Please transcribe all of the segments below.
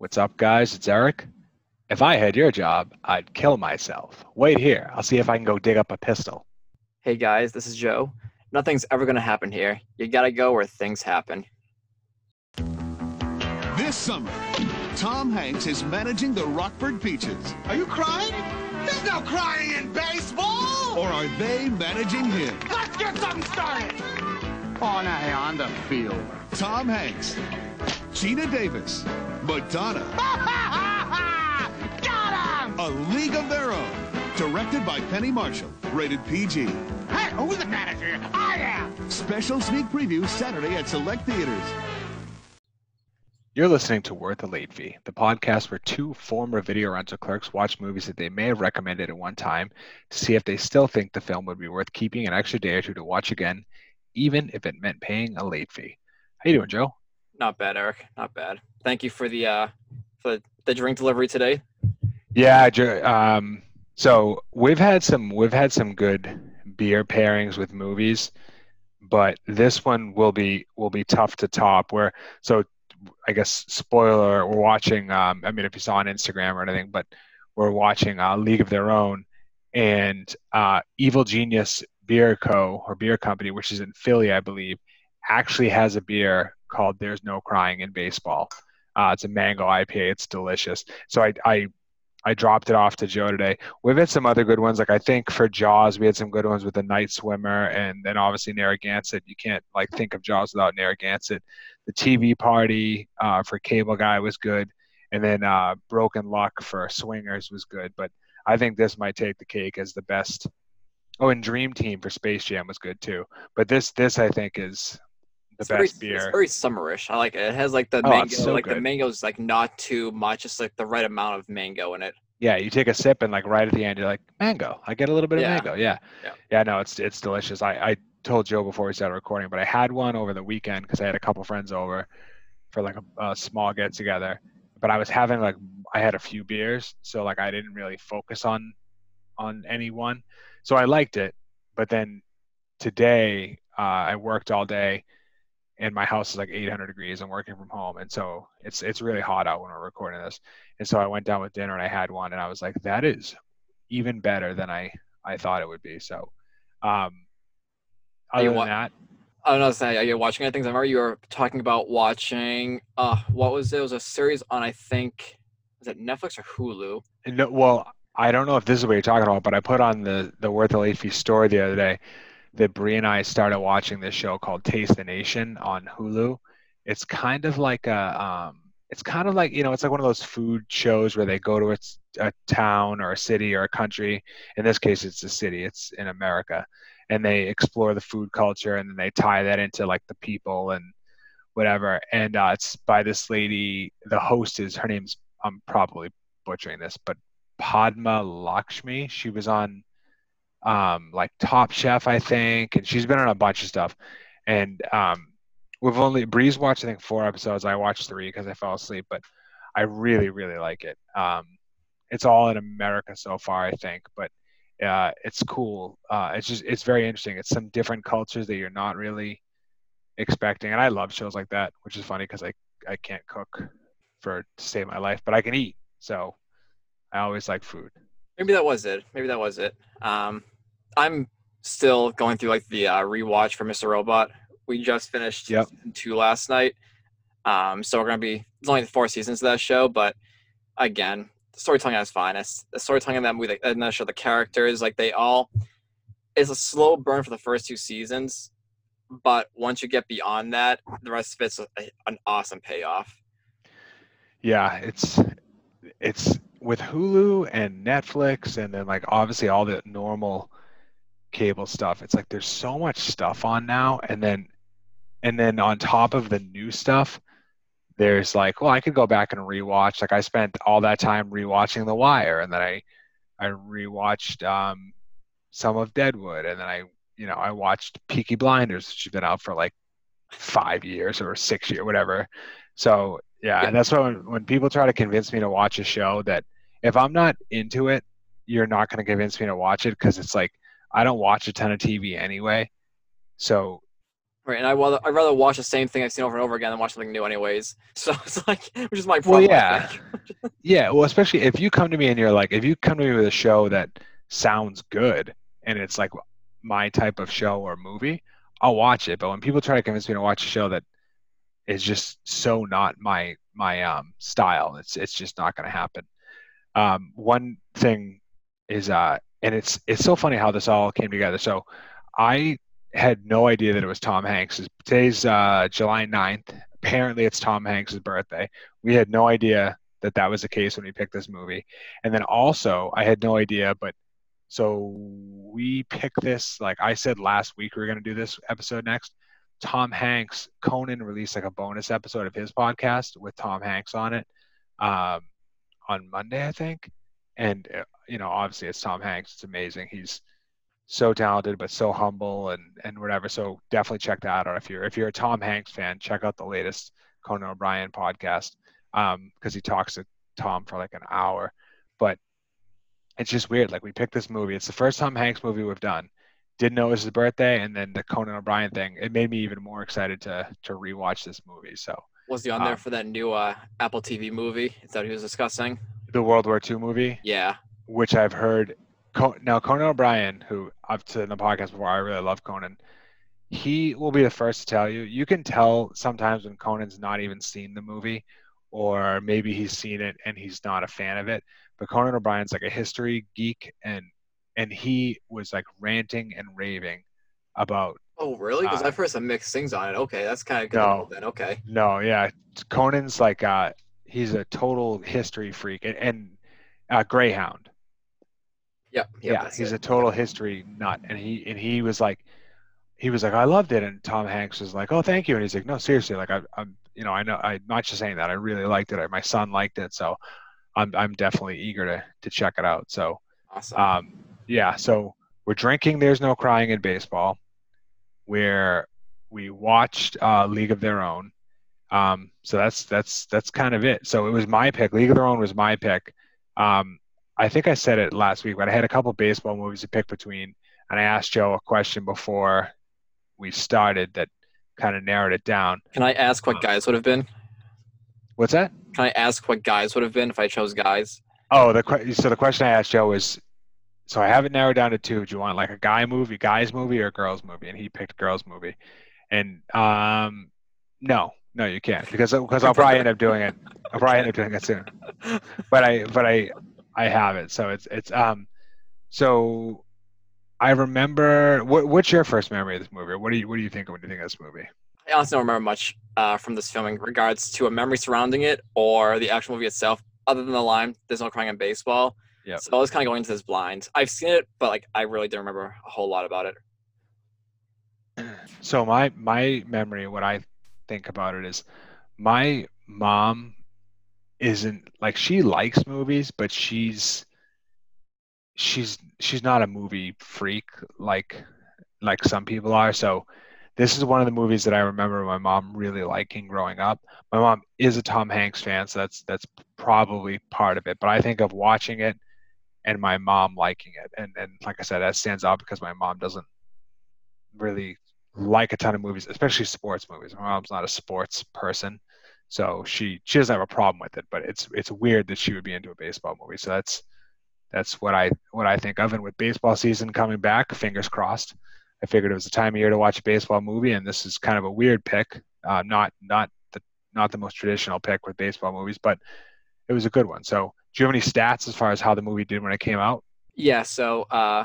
What's up, guys? It's Eric. If I had your job, I'd kill myself. Wait here. I'll see if I can go dig up a pistol. Hey guys, this is Joe. Nothing's ever gonna happen here. You gotta go where things happen. This summer, Tom Hanks is managing the Rockford Peaches. Are you crying? There's no crying in baseball! Or are they managing him? Let's get something started! On, a, on the field. Tom Hanks, Geena Davis, Madonna, Got him! A League of Their Own. Directed by Penny Marshall. Rated PG. Hey, who's the manager? I am! Special sneak preview Saturday at select theaters. You're listening to Worth a Late Fee, the podcast where two former video rental clerks watch movies that they may have recommended at one time to see if they still think the film would be worth keeping an extra day or two to watch again, even if it meant paying a late fee. How you doing, Joe? Not bad, Eric. Not bad. Thank you for the uh for the drink delivery today. Yeah, Jo- um, so we've had some we've had some good beer pairings with movies, but this one will be will be tough to top. Where so I guess spoiler, we're watching. Um, I mean, if you saw on Instagram or anything, but we're watching uh, League of Their Own, and uh, Evil Genius Beer Co. or beer company, which is in Philly, I believe, actually has a beer called "There's No Crying in Baseball." Uh, it's a mango IPA. It's delicious. So I, I I dropped it off to Joe today. We've had some other good ones. Like I think for Jaws, we had some good ones with the Night Swimmer, and then obviously Narragansett. You can't like think of Jaws without Narragansett. The TV Party uh, for Cable Guy was good, and then uh, Broken Luck for Swingers was good. But I think this might take the cake as the best. Oh, and Dream Team for Space Jam was good too. But this this I think is the it's best very, beer. It's very summerish. I like it. It has like the Oh, mango, so like the good. mango's like not too much, just like the right amount of mango in it. Yeah, you take a sip and like right at the end, you're like mango. I get a little bit of mango. Yeah. Yeah. yeah, No, it's it's delicious. I I told Joe before we started recording, but I had one over the weekend because I had a couple friends over for like a, a small get together. But I was having like I had a few beers, so like I didn't really focus on on any one. So I liked it, but then today uh, I worked all day, and my house is like 800 degrees. I'm working from home, and so it's it's really hot out when we're recording this. And so I went down with dinner and I had one, and I was like, that is even better than I I thought it would be. So, um, other than that, I don't know. Say, are you watching anything? I remember you were talking about watching. Uh, what was it? It was a series on I think was it Netflix or Hulu? no, well, I don't know if this is what you're talking about, but I put on the the Worth a Late Fee story the other day that Bree and I started watching this show called Taste the Nation on Hulu. It's kind of like a um, it's kind of like you know it's like one of those food shows where they go to a town or a city or a country. In this case it's a city. It's in america. And they explore the food culture and then they tie that into like the people and whatever. And uh, it's by this lady. The host is her name's i'm probably butchering this but padma lakshmi. She was on um like top chef i think and she's been on a bunch of stuff. And um we've only breeze watched i think four episodes. I watched three because i fell asleep but i really really like it. Um it's all in america so far i think but uh it's cool. Uh it's just it's very interesting. It's some different cultures that you're not really expecting and i love shows like that which is funny because i i can't cook for to save my life but i can eat so i always like food Maybe that was it. Maybe that was it. Um, I'm still going through like the uh, rewatch for Mr. Robot. We just finished Yep. two last night. Um, so we're gonna be it's only four seasons of that show, but again, the storytelling is fine. It's the storytelling in that movie, in that show, the characters, like they all, it's a slow burn for the first two seasons, but once you get beyond that, the rest of it's a, an awesome payoff. yeah it's it's with hulu and netflix and then like obviously all the normal cable stuff it's like there's so much stuff on now and then and then on top of the new stuff there's like well i could go back and rewatch like i spent all that time rewatching the wire and then i i rewatched um some of deadwood and then i you know i watched peaky blinders which has been out for like five years or six years whatever. So yeah, Yeah. and that's why when, when people try to convince me to watch a show that if I'm not into it, you're not going to convince me to watch it because it's like I don't watch a ton of TV anyway. So Right, and I rather I rather watch the same thing I've seen over and over again than watch something new, anyways. So it's like, which is my Well, problem. I yeah. Yeah, well, especially if you come to me and you're like, if you come to me with a show that sounds good and it's like my type of show or movie, I'll watch it. But when people try to convince me to watch a show that is just so not my my um style, it's it's just not going to happen. Um, one thing is, uh, and it's it's so funny how this all came together. So I had no idea that it was Tom Hanks. Today's uh, July 9th. Apparently, it's Tom Hanks' birthday. We had no idea that that was the case when we picked this movie. And then also, I had no idea, but so we picked this, like I said last week, we were going to do this episode next. Tom Hanks, Conan released like a bonus episode of his podcast with Tom Hanks on it um, on Monday, I think. And, uh, you know, obviously it's Tom Hanks. It's amazing. He's so talented, but so humble and, and whatever. So definitely check that out. If you're, if you're a Tom Hanks fan, check out the latest Conan O'Brien podcast um because he talks to Tom for like an hour. But it's just weird. Like we picked this movie. It's the first Tom Hanks movie we've done. Didn't know it was his birthday, and then the Conan O'Brien thing. It made me even more excited to to rewatch this movie. So Was he on there Um, for that new uh, Apple TV movie? Is that he was discussing? the World War II movie, Yeah. which I've heard. Now Conan O'Brien, who I've said in the podcast before, I really love Conan. He will be the first to tell you. You can tell sometimes when Conan's not even seen the movie, or maybe he's seen it and he's not a fan of it. But Conan O'Brien's like a history geek, and and he was like ranting and raving about Oh, really? Because Uh, I've heard some mixed things on it. Okay, that's kind of good. No. Then okay. no, yeah, Conan's like uh he's a total history freak, and, and uh, Greyhound. Yep. yep yeah, he's it. a total history nut, and he and he was like, he was like, I loved it, and Tom Hanks was like, oh, thank you, and he's like, no, seriously, like I, I'm, you know, I know, I'm not just saying that, I really liked it. My son liked it, so I'm, I'm definitely eager to to check it out. So, awesome. um, yeah, so we're drinking. There's no crying in baseball. Where we watched uh, League of Their Own. Um, so that's that's that's kind of it. So it was my pick. League of Their Own was my pick. Um, I think I said it last week, but I had a couple baseball movies to pick between, and I asked Joe a question before we started that kind of narrowed it down. Can I ask what guys would have been? What's that? Can I ask what guys would have been if I chose guys? Oh, the so the question I asked Joe was, so I have it narrowed down to two. Do you want like a guy movie, guys movie, or a girls movie? And he picked girls movie, and um, no, no, you can't because because I'll probably end up doing it. I'll probably end up doing it soon. But I but I I have it. So it's it's um, so I remember. What what's your first memory of this movie? What do you what do you think when you think of this movie? I honestly don't remember much uh, from this film in regards to a memory surrounding it or the actual movie itself, other than the line "There's no crying in baseball." Yep. So I was kind of going into this blind. I've seen it, but like I really didn't remember a whole lot about it. So my my memory, what I think about it is, my mom isn't like she likes movies, but she's she's she's not a movie freak like like some people are. So this is one of the movies that I remember my mom really liking growing up. My mom is a Tom Hanks fan, so that's that's probably part of it. But I think of watching it and my mom liking it, and and like I said, that stands out because my mom doesn't really like a ton of movies, especially sports movies. My mom's not a sports person, so she she doesn't have a problem with it. But it's it's weird that she would be into a baseball movie. So that's that's what I what I think of. And with baseball season coming back, fingers crossed. I figured it was the time of year to watch a baseball movie, and this is kind of a weird pick. Uh, not not the not the most traditional pick with baseball movies, but it was a good one. So, do you have any stats as far as how the movie did when it came out? Yeah. So uh,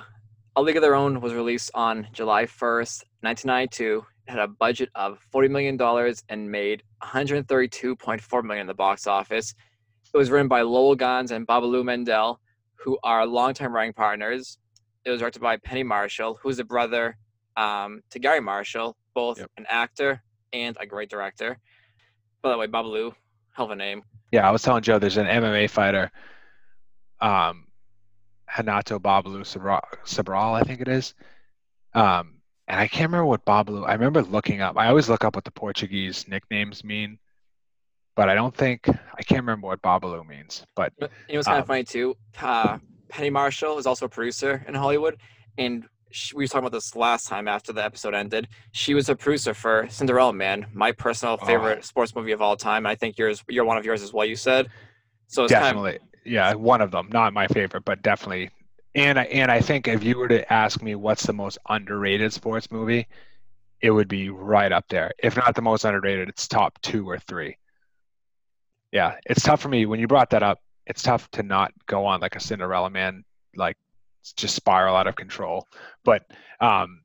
A League of Their Own was released on July 1st, 1992. It had a budget of $40 million and made 132.4 million in the box office. It was written by Lowell Ganz and Babaloo Mandel, who are longtime writing partners. It was directed by Penny Marshall, who's the brother um, to Garry Marshall, both Yep. an actor and a great director. By the way, Babaloo, hell of a name. Yeah, I was telling Joe there's an MMA fighter, um, Hanato Babalu Sabra- Sabral, I think it is. Um, and I can't remember what Babalu. I remember looking up. I always look up what the Portuguese nicknames mean, but I don't think I can't remember what Babalu means. But But It was kind Um, of funny too. Uh, Penny Marshall is also a producer in Hollywood, and she, we were talking about this last time after the episode ended. She was a producer for Cinderella Man, my personal Oh. favorite sports movie of all time. I think yours, you're one of yours as well. You said so. It's kind of definitely yeah one of them not my favorite but definitely and I, and I think if you were to ask me what's the most underrated sports movie it would be right up there if not the most underrated it's top two or three yeah it's tough for me when you brought that up it's tough to not go on like a cinderella man like just spiral out of control but um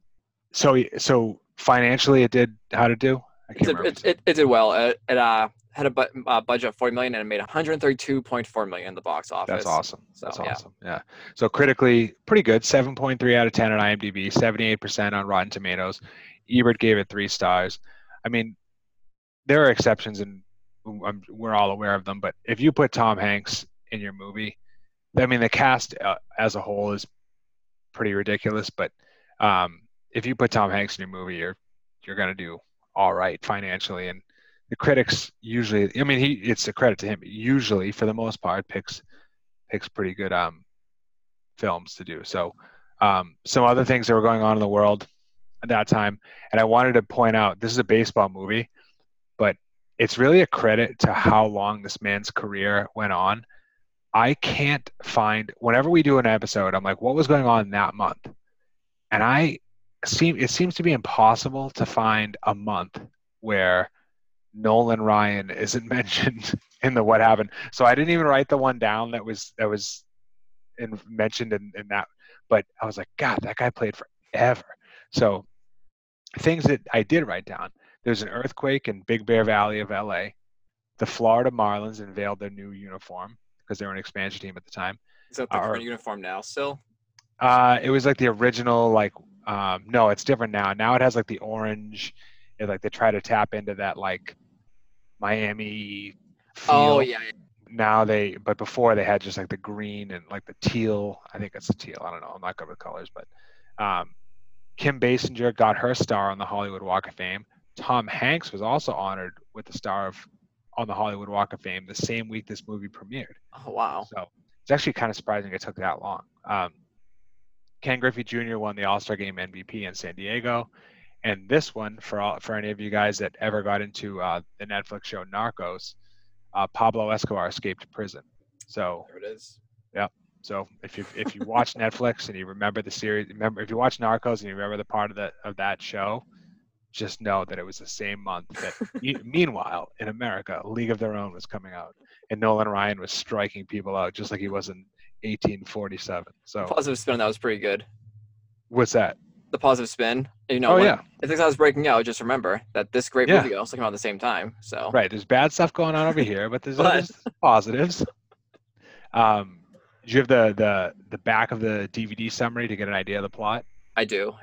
so so financially it did how to do i it did, it, it, it did well. It, it uh, had a bu- uh, budget of 40 million and it made 132.4 million in the box office. That's awesome. So, That's awesome. Yeah. So critically, pretty good. 7.3 out of 10 on IMDb, 78% on Rotten Tomatoes. Ebert gave it three stars. I mean, there are exceptions, and we're all aware of them. But if you put Tom Hanks in your movie, I mean, the cast uh, as a whole is pretty ridiculous. But um, if you put Tom Hanks in your movie, you're you're gonna do all right financially, and the critics usually. I mean, he it's a credit to him. Usually, for the most part, picks picks pretty good um, films to do. So, um, some other things that were going on in the world at that time, and I wanted to point out this is a baseball movie, but it's really a credit to how long this man's career went on. I can't find whenever we do an episode, I'm like, what was going on that month? And I seem it seems to be impossible to find a month where Nolan Ryan isn't mentioned in the what happened. So I didn't even write the one down that was that was in, mentioned in, in that. But I was like, God, that guy played forever. So things that I did write down. There's an earthquake in Big Bear Valley of LA. The Florida Marlins unveiled their new uniform because they were an expansion team at the time. Is that the Our- current uniform now still? Uh, it was like the original, like, um, no, it's different now. Now it has like the orange. It, like they try to tap into that like Miami. Feel. Oh yeah, yeah. now they but before they had just like the green and like the teal i think it's the teal i don't know i'm not good with colors but um, kim basinger got her star on the hollywood walk of fame tom hanks was also honored with the star of on the hollywood walk of fame the same week this movie premiered Oh wow. so it's actually kind of surprising it took that long um, ken griffey jr won the all-star game mvp in san diego and this one for all for any of you guys that ever got into uh, the netflix show narcos uh, Pablo Escobar escaped prison. So, There it is. Yeah. So if you if you watch Netflix and you remember the series, remember if you watch Narcos and you remember the part of that of that show, just know that it was the same month that. meanwhile, in America, League of Their Own was coming out, and Nolan Ryan was striking people out just like he was in 1847. So, Positive spin that was pretty good. what's that? The positive spin. You know, Oh yeah, if things I was breaking out, just remember that this great Yeah. movie also came out at the same time. So right. There's bad stuff going on over here, but there's, But- positives. Um, did you have the the the back of the DVD summary to get an idea of the plot? I do.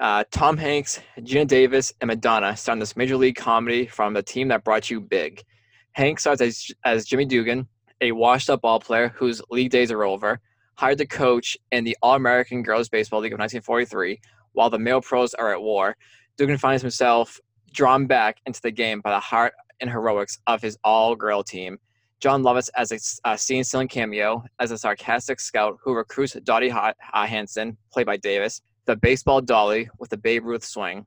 Uh, Tom Hanks, Geena Davis, and Madonna star in this major league comedy from the team that brought you big. Hanks stars as, as Jimmy Dugan, a washed-up ball player whose league days are over, hired to coach in the All-American Girls Baseball League of 1943, while the male pros are at war. Dugan finds himself drawn back into the game by the heart and heroics of his all-girl team. Jon Lovitz as a uh, scene-stealing cameo as a sarcastic scout who recruits Dottie Ha- Hanson, played by Davis, the baseball dolly with a Babe Ruth swing.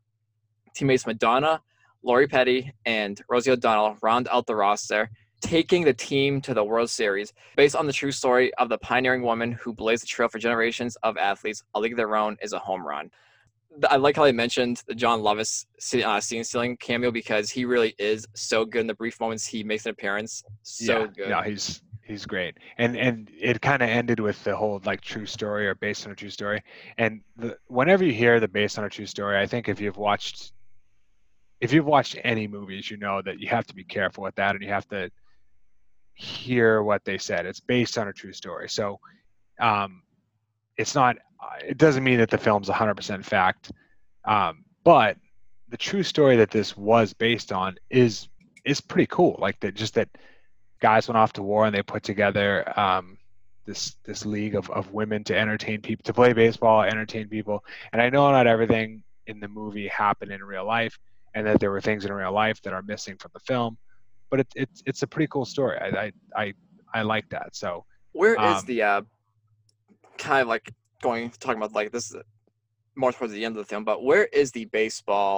Teammates Madonna, Lori Petty, and Rosie O'Donnell round out the roster, taking the team to the World Series based on the true story of the pioneering woman who blazed the trail for generations of athletes. A League of Their Own is a home run. I like how they mentioned the Jon Lovitz se- uh, scene stealing cameo because he really is so good in the brief moments he makes an appearance. So yeah, good. No, he's he's great. And and it kind of ended with the whole like true story or based on a true story. And the, whenever you hear the based on a true story, I think if you've watched if you've watched any movies, you know that you have to be careful with that and you have to hear what they said. It's based on a true story. So um it's not uh, it doesn't mean that the film's 100% fact. Um but the true story that this was based on is is pretty cool. Like that just that guys went off to war and they put together um, this this league of, of women to entertain people to play baseball entertain people and i know not everything in the movie happened in real life and that there were things in real life that are missing from the film but it, it's it's a pretty cool story i i i, I like that so Where is Um, the uh, kind of like going talking about like this? is more towards the end of the film. But where is the baseball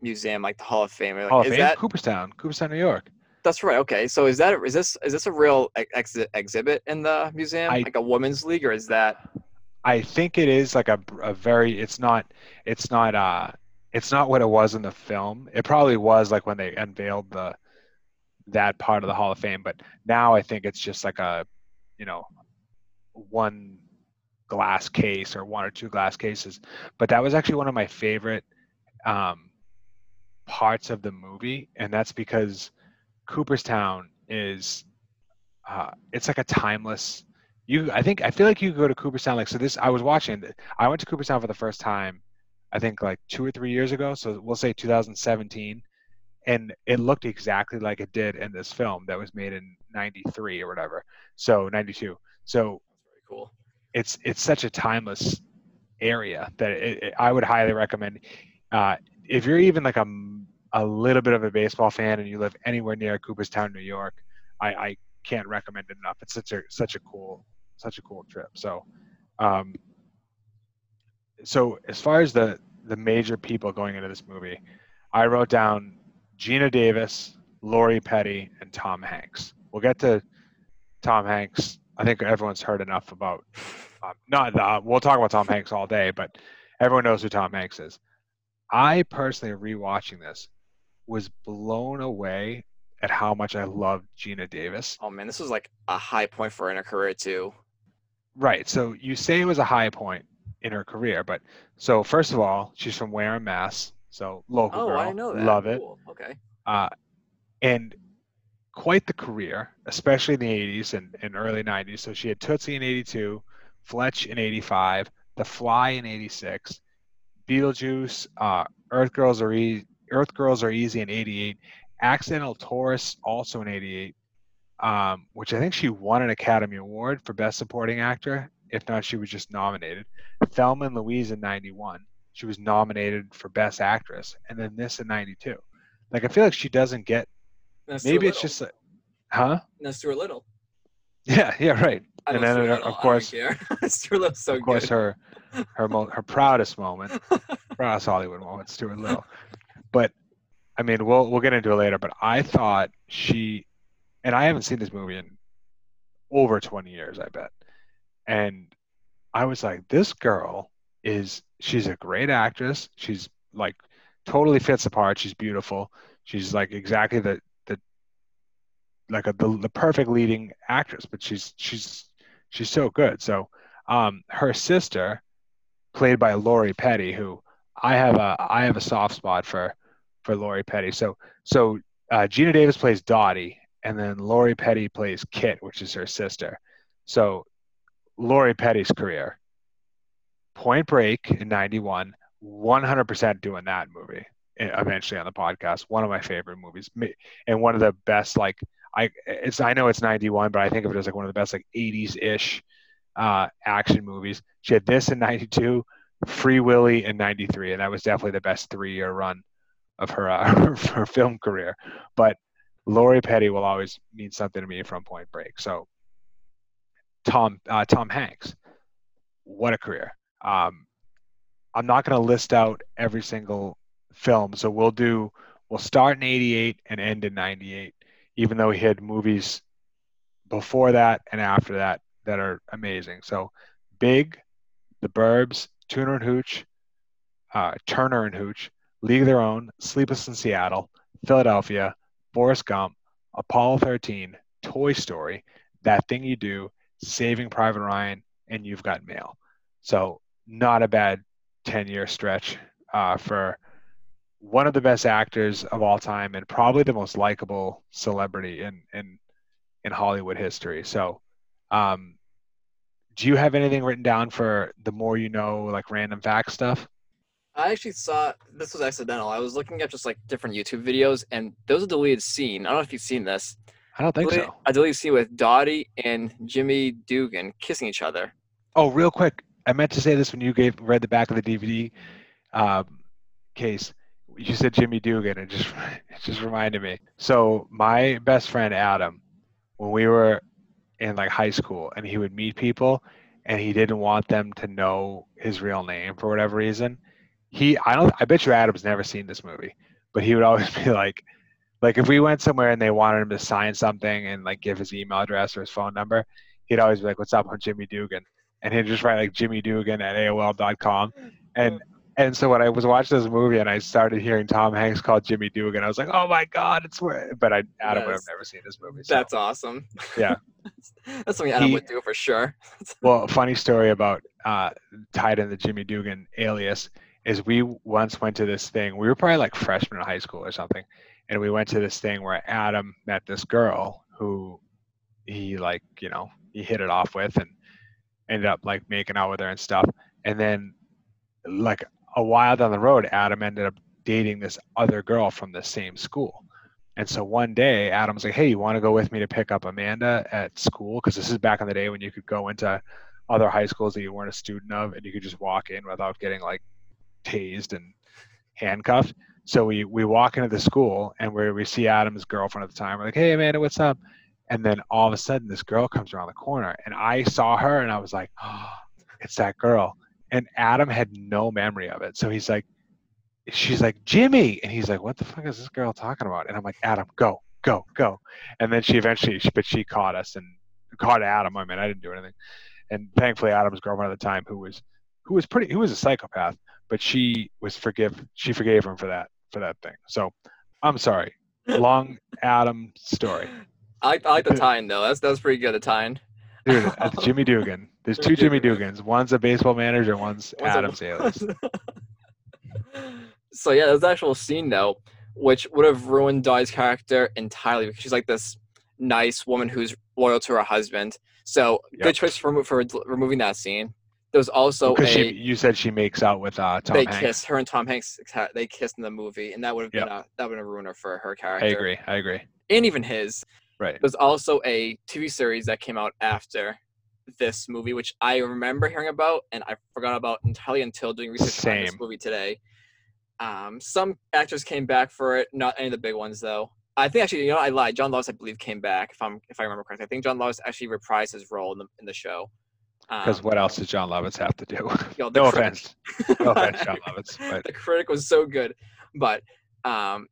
museum, like the Hall of Fame? Like, Hall of is Fame, that Cooperstown, Cooperstown, New York. That's right? Okay, so is that is this is this a real ex- exhibit in the museum, I- like a women's league, or is that I think it is like a, a very. It's not. It's not. Uh, it's not what it was in the film. It probably was like when they unveiled the that part of the Hall of Fame, but now I think it's just like a, you know, one glass case or one or two glass cases. But that was actually one of my favorite um, parts of the movie, and that's because Cooperstown is. Uh, it's like a timeless you i think i feel like you could go to cooperstown like so this i was watching i went to cooperstown for the first time i think like two or three years ago so we'll say 2017 and it looked exactly like it did in this film that was made in 93 or whatever so 92 so that's very cool? it's it's such a timeless area that it, it, i would highly recommend uh, if you're even like a, a little bit of a baseball fan and you live anywhere near cooperstown new york i, I can't recommend it enough. It's such a such a cool such a cool trip. So um so as far as the the major people going into this movie i wrote down geena davis lori petty and tom hanks. We'll get to tom hanks. I think everyone's heard enough about um, not uh, we'll talk about tom hanks all day but everyone knows who tom hanks is. I personally rewatching this was blown away at how much i loved geena davis Oh man, this was like a high point for her in her career too. Right. So you say it was a high point in her career, but so first of all, she's from Wareham, Mass. So local Oh, girl. I know that. Love it. Cool. Okay. Uh, and quite the career, especially in the 80s and, and early 90s. So she had Tootsie in 82, Fletch in 85, The Fly in 86, Beetlejuice, uh, Earth Girls are e- Earth Girls are Easy in 88, Accidental Tourist also in 88, um, which I think she won an Academy Award for Best Supporting Actor. If not, she was just nominated. Thelma and Louise in 91. She was nominated for Best Actress. And then this in 92. Like, I feel like she doesn't get, That's maybe it's just, like- huh? That's Stuart Little. Yeah, yeah, right. And then, uh, Little. of course- I don't care. Stuart Little's so of course, good. her her mo- her proudest moment, proudest Hollywood moment, Stuart Little. But I mean, we'll we'll get into it later. But I thought she, and I haven't seen this movie in over 20 years, I bet. And I was like, this girl is she's a great actress. She's like totally fits the part. She's beautiful. She's like exactly the the like a, the the perfect leading actress. But she's she's she's so good. So um, her sister, played by Lori Petty, who I have a I have a soft spot for for Lori Petty. So so uh, Geena Davis plays Dottie, and then Lori Petty plays Kit, which is her sister. So Lori Petty's career, Point Break in '91, 100% doing that movie. e- Eventually on the podcast, one of my favorite movies, and one of the best. Like I, it's I know it's '91, but I think of it as like one of the best like '80s ish uh, action movies. She had this in '92, Free Willy in '93, and that was definitely the best three-year run of her uh, her film career. But Lori Petty will always mean something to me from Point Break. So Tom uh, Tom Hanks, what a career! Um, I'm not going to list out every single film, so we'll do we'll start in '88 and end in '98, even though he had movies before that and after that that are amazing. So Big, The Burbs, Turner and Hooch, uh, Turner and Hooch, League of Their Own, Sleepless in Seattle, Philadelphia, Forrest Gump, Apollo 13, Toy Story, That Thing You Do, Saving Private Ryan, and You've Got Mail. So not a bad 10 year stretch uh, for one of the best actors of all time and probably the most likable celebrity in, in, in Hollywood history. So, um, do you have anything written down for the more you know, like random fact stuff? I actually saw this was accidental. I was looking at just like different YouTube videos, and there was a deleted scene. I don't know if you've seen this. I don't think Deleted- so. A deleted scene with Dottie and Jimmy Dugan kissing each other. Oh, real quick, I meant to say this when you gave read the back of the DVD um, case. You said Jimmy Dugan, it just it just reminded me. So my best friend Adam, when we were in like high school, and he would meet people, and he didn't want them to know his real name for whatever reason. He, I don't, I bet you Adam's never seen this movie, but he would always be like, like if we went somewhere and they wanted him to sign something and like give his email address or his phone number, he'd always be like, "What's up, I'm Jimmy Dugan," and he'd just write like Jimmy Dugan at AOL.com, and and so when I was watching this movie and I started hearing Tom Hanks called Jimmy Dugan, I was like, "Oh my God, it's where." But I Adam would have never seen this movie. So. That's awesome. Yeah. That's something Adam He- would do for sure. Well, funny story about uh, tied in the Jimmy Dugan alias is we once went to this thing. We were probably like freshmen in high school or something, and we went to this thing where Adam met this girl who he like you know he hit it off with and ended up like making out with her and stuff. And then like a while down the road, Adam ended up dating this other girl from the same school. And so one day, Adam's like, "Hey, you want to go with me to pick up Amanda at school? Because this is back in the day when you could go into other high schools that you weren't a student of, and you could just walk in without getting like tased and handcuffed." So we we walk into the school, and we we see Adam's girlfriend at the time. We're like, "Hey, Amanda, what's up?" And then all of a sudden, this girl comes around the corner, and I saw her, and I was like, "Oh, it's that girl." And Adam had no memory of it, so he's like, she's like Jimmy, and he's like, "What the fuck is this girl talking about?" And I'm like, "Adam, go, go, go!" And then she eventually, but she caught us and caught Adam. I mean, I didn't do anything, and thankfully, Adam's girlfriend at the time, who was who was pretty, who was a psychopath, but she was forgive, she forgave him for that for that thing. So I'm sorry, long Adam story, I like, I like the tie-in though. That's that's pretty good. The tie-in. dude. Jimmy Dugan. There's two Jimmy Dugans. One's a baseball manager. One's One's a- Adam's so yeah, there's actual scene though, which would have ruined Dottie character entirely because she's like this nice woman who's loyal to her husband. So Yep. good choice for, for removing that scene. There was also Because a she, you said she makes out with uh, Tom Hanks. they Hanks. kissed her and Tom Hanks. They kissed in the movie, and that would have been Yep. a that would have ruined her for her character. I agree. I agree. and even his. Right. There's also a TV series that came out after this movie, which I remember hearing about and I forgot about entirely until doing research on this movie today. Um, some actors came back for it, not any of the big ones though. I think actually, you know, I lied. John Lawrence, I believe, came back. If I'm if I remember correctly, I think John Lawrence actually reprised his role in the in the show. Because Um, what else does Jon Lovitz have to do? you know, no critic- offense. No offense, Jon Lovitz. But the critic was so good, but um,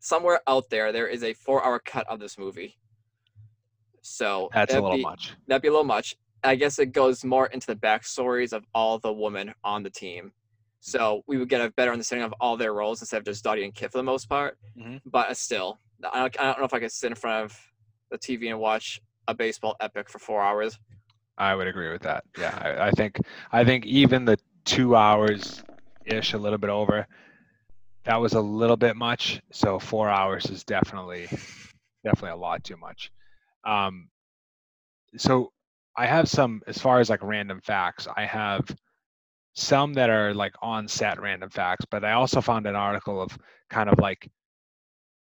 somewhere out there there is a four-hour cut of this movie. So that's a little be- much. that'd be a little much. I guess it goes more into the backstories of all the women on the team. So we would get a better understanding of all their roles instead of just Dottie and Kit for the most part. Mhm. But uh, still, I don't, I don't know if I could sit in front of the TV and watch a baseball epic for four hours. I would agree with that. Yeah, I, I think I think even the two hours ish, a little bit over, that was a little bit much. So four hours is definitely definitely a lot too much. Um, so I have some as far as like random facts. I have some that are like on set random facts, but I also found an article of kind of like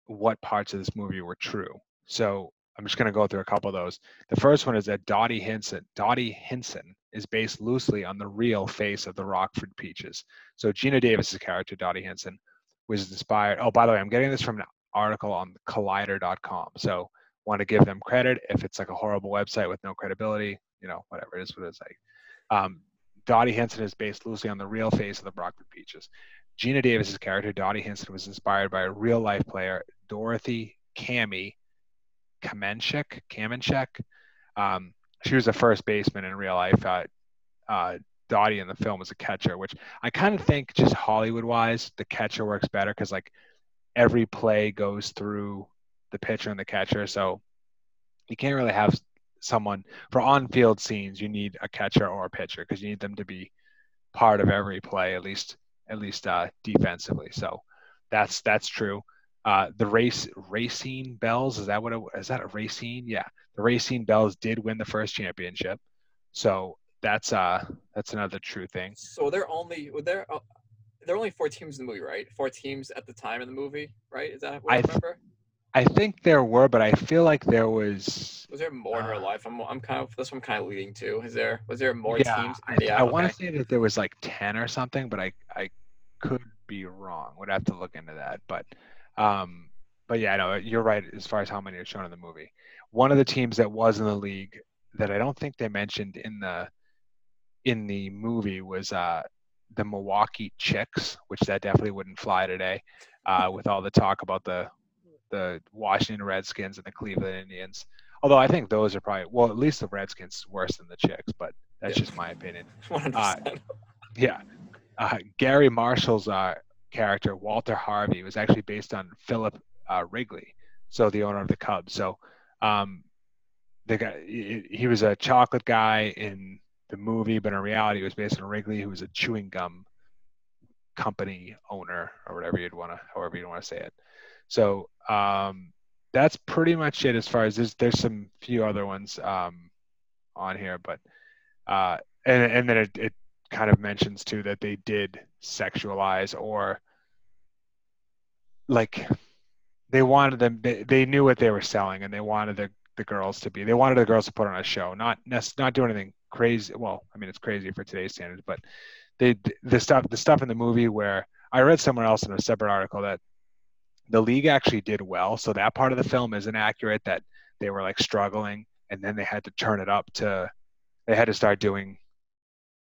what parts of this movie were true. So I'm just going to go through a couple of those. The first one is that Dottie Hinson, Dottie Hinson is based loosely on the real face of the Rockford Peaches. So Geena Davis's character, Dottie Hinson, was inspired. Oh, by the way, I'm getting this from an article on collider.com. So want to give them credit. If it's like a horrible website with no credibility, you know, whatever it is, what it's like. Um, Dottie Hinson is based loosely on the real face of the Rockford Peaches. Geena Davis's character, Dottie Hinson, was inspired by a real life player, Dorothy Cami Kamenshek. Kamenshek. Um, she was a first baseman in real life. Uh, uh, Dottie in the film was a catcher, which I kind of think just Hollywood wise, the catcher works better because like every play goes through the pitcher and the catcher. So you can't really have someone for on-field scenes. You need a catcher or a pitcher because you need them to be part of every play, at least at least uh, defensively. So that's that's true. Uh, the race Racine Belles is that what it, is that a Racine? Yeah, the Racine Belles did win the first championship. So that's uh that's another true thing. So there only there uh, there were only four teams in the movie, right? Four teams at the time in the movie, right? Is that what I, I th- remember? I think there were, but I feel like there was. Was there more in real uh, life? I'm I'm kind of that's what I'm kind of leading to. Is there was there more yeah, teams? I, yeah, I want to say that there was like ten or something, but I I could be wrong. Would have to look into that. But um, but yeah, no, you're right as far as how many are shown in the movie. One of the teams that was in the league that I don't think they mentioned in the in the movie was uh, the Milwaukee Chicks, which that definitely wouldn't fly today, uh, with all the talk about the the Washington Redskins and the Cleveland Indians. Although I think those are probably well, at least the Redskins worse than the Chicks, but that's Yeah. just my opinion. 100%. Yeah, uh, Garry Marshall's uh, character Walter Harvey was actually based on Philip uh, Wrigley, so the owner of the Cubs. So um, the guy he, was a chocolate guy in the movie, but in reality, he was based on Wrigley, who was a chewing gum company owner or whatever you'd want to, however you want to say it. So um, that's pretty much it as far as there's there's some few other ones um, on here, but uh, and and then it, it kind of mentions too that they did sexualize or like they wanted them they, they knew what they were selling and they wanted the, the girls to be they wanted the girls to put on a show not not do anything crazy well i mean it's crazy for today's standards but they the stuff the stuff in the movie where i read somewhere else in a separate article that the league actually did well so that part of the film isn't accurate that they were like struggling and then they had to turn it up to they had to start doing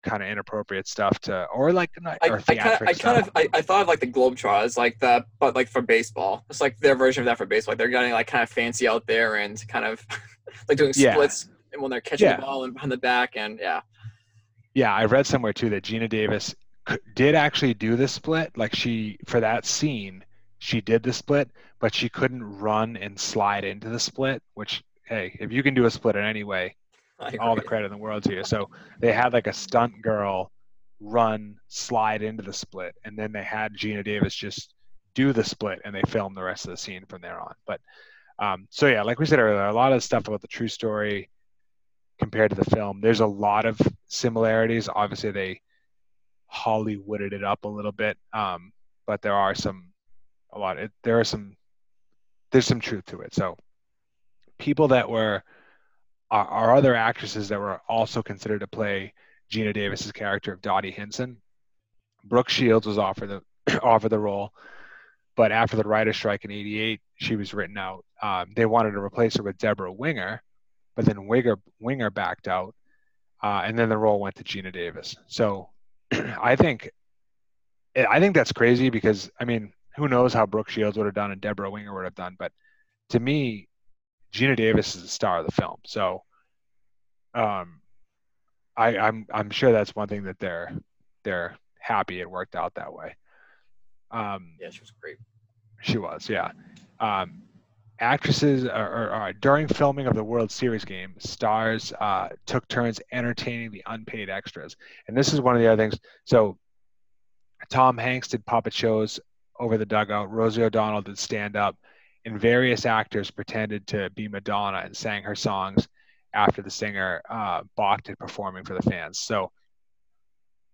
kind of inappropriate stuff to or like not I, or I kind of, I kind of, I, I thought of like the Globetrotters, like the, but like for baseball. It's like their version of that for baseball. Like they're getting like kind of fancy out there and kind of like doing Yeah. splits and when they're catching Yeah. the ball and behind the back and yeah. Yeah, I read somewhere too that Geena Davis did actually do the split. Like she, for that scene, she did the split, but she couldn't run and slide into the split. Which, hey, if you can do a split in any way, all the credit in the world to you. So they had like a stunt girl run, slide into the split, and then they had Geena Davis just do the split, and they filmed the rest of the scene from there on. But um, so yeah, like we said earlier, a lot of stuff about the true story compared to the film. There's a lot of similarities. Obviously, they Hollywooded it up a little bit, um, but there are some a lot. It, there are some there's some truth to it. So people that were are, other actresses that were also considered to play Geena Davis's character of Dottie Hinson. Brooke Shields was offered the offered the role, but after the writer's strike in '88, she was written out. Um, they wanted to replace her with Debra Winger, but then Winger Winger backed out, uh, and then the role went to Geena Davis. So I think I think that's crazy because I mean, who knows how Brooke Shields would have done and Deborah Winger would have done, but to me, Geena Davis is the star of the film. So um, I, I'm I'm sure that's one thing that they're they're happy it worked out that way. Um, Yeah, she was great. she was, yeah. Um, actresses are, are, are during filming of the World Series game, stars uh, took turns entertaining the unpaid extras, and this is one of the other things. So, Tom Hanks did puppet shows over the dugout. Rosie O'Donnell did stand up, and various actors pretended to be Madonna and sang her songs after the singer uh, balked at performing for the fans. So,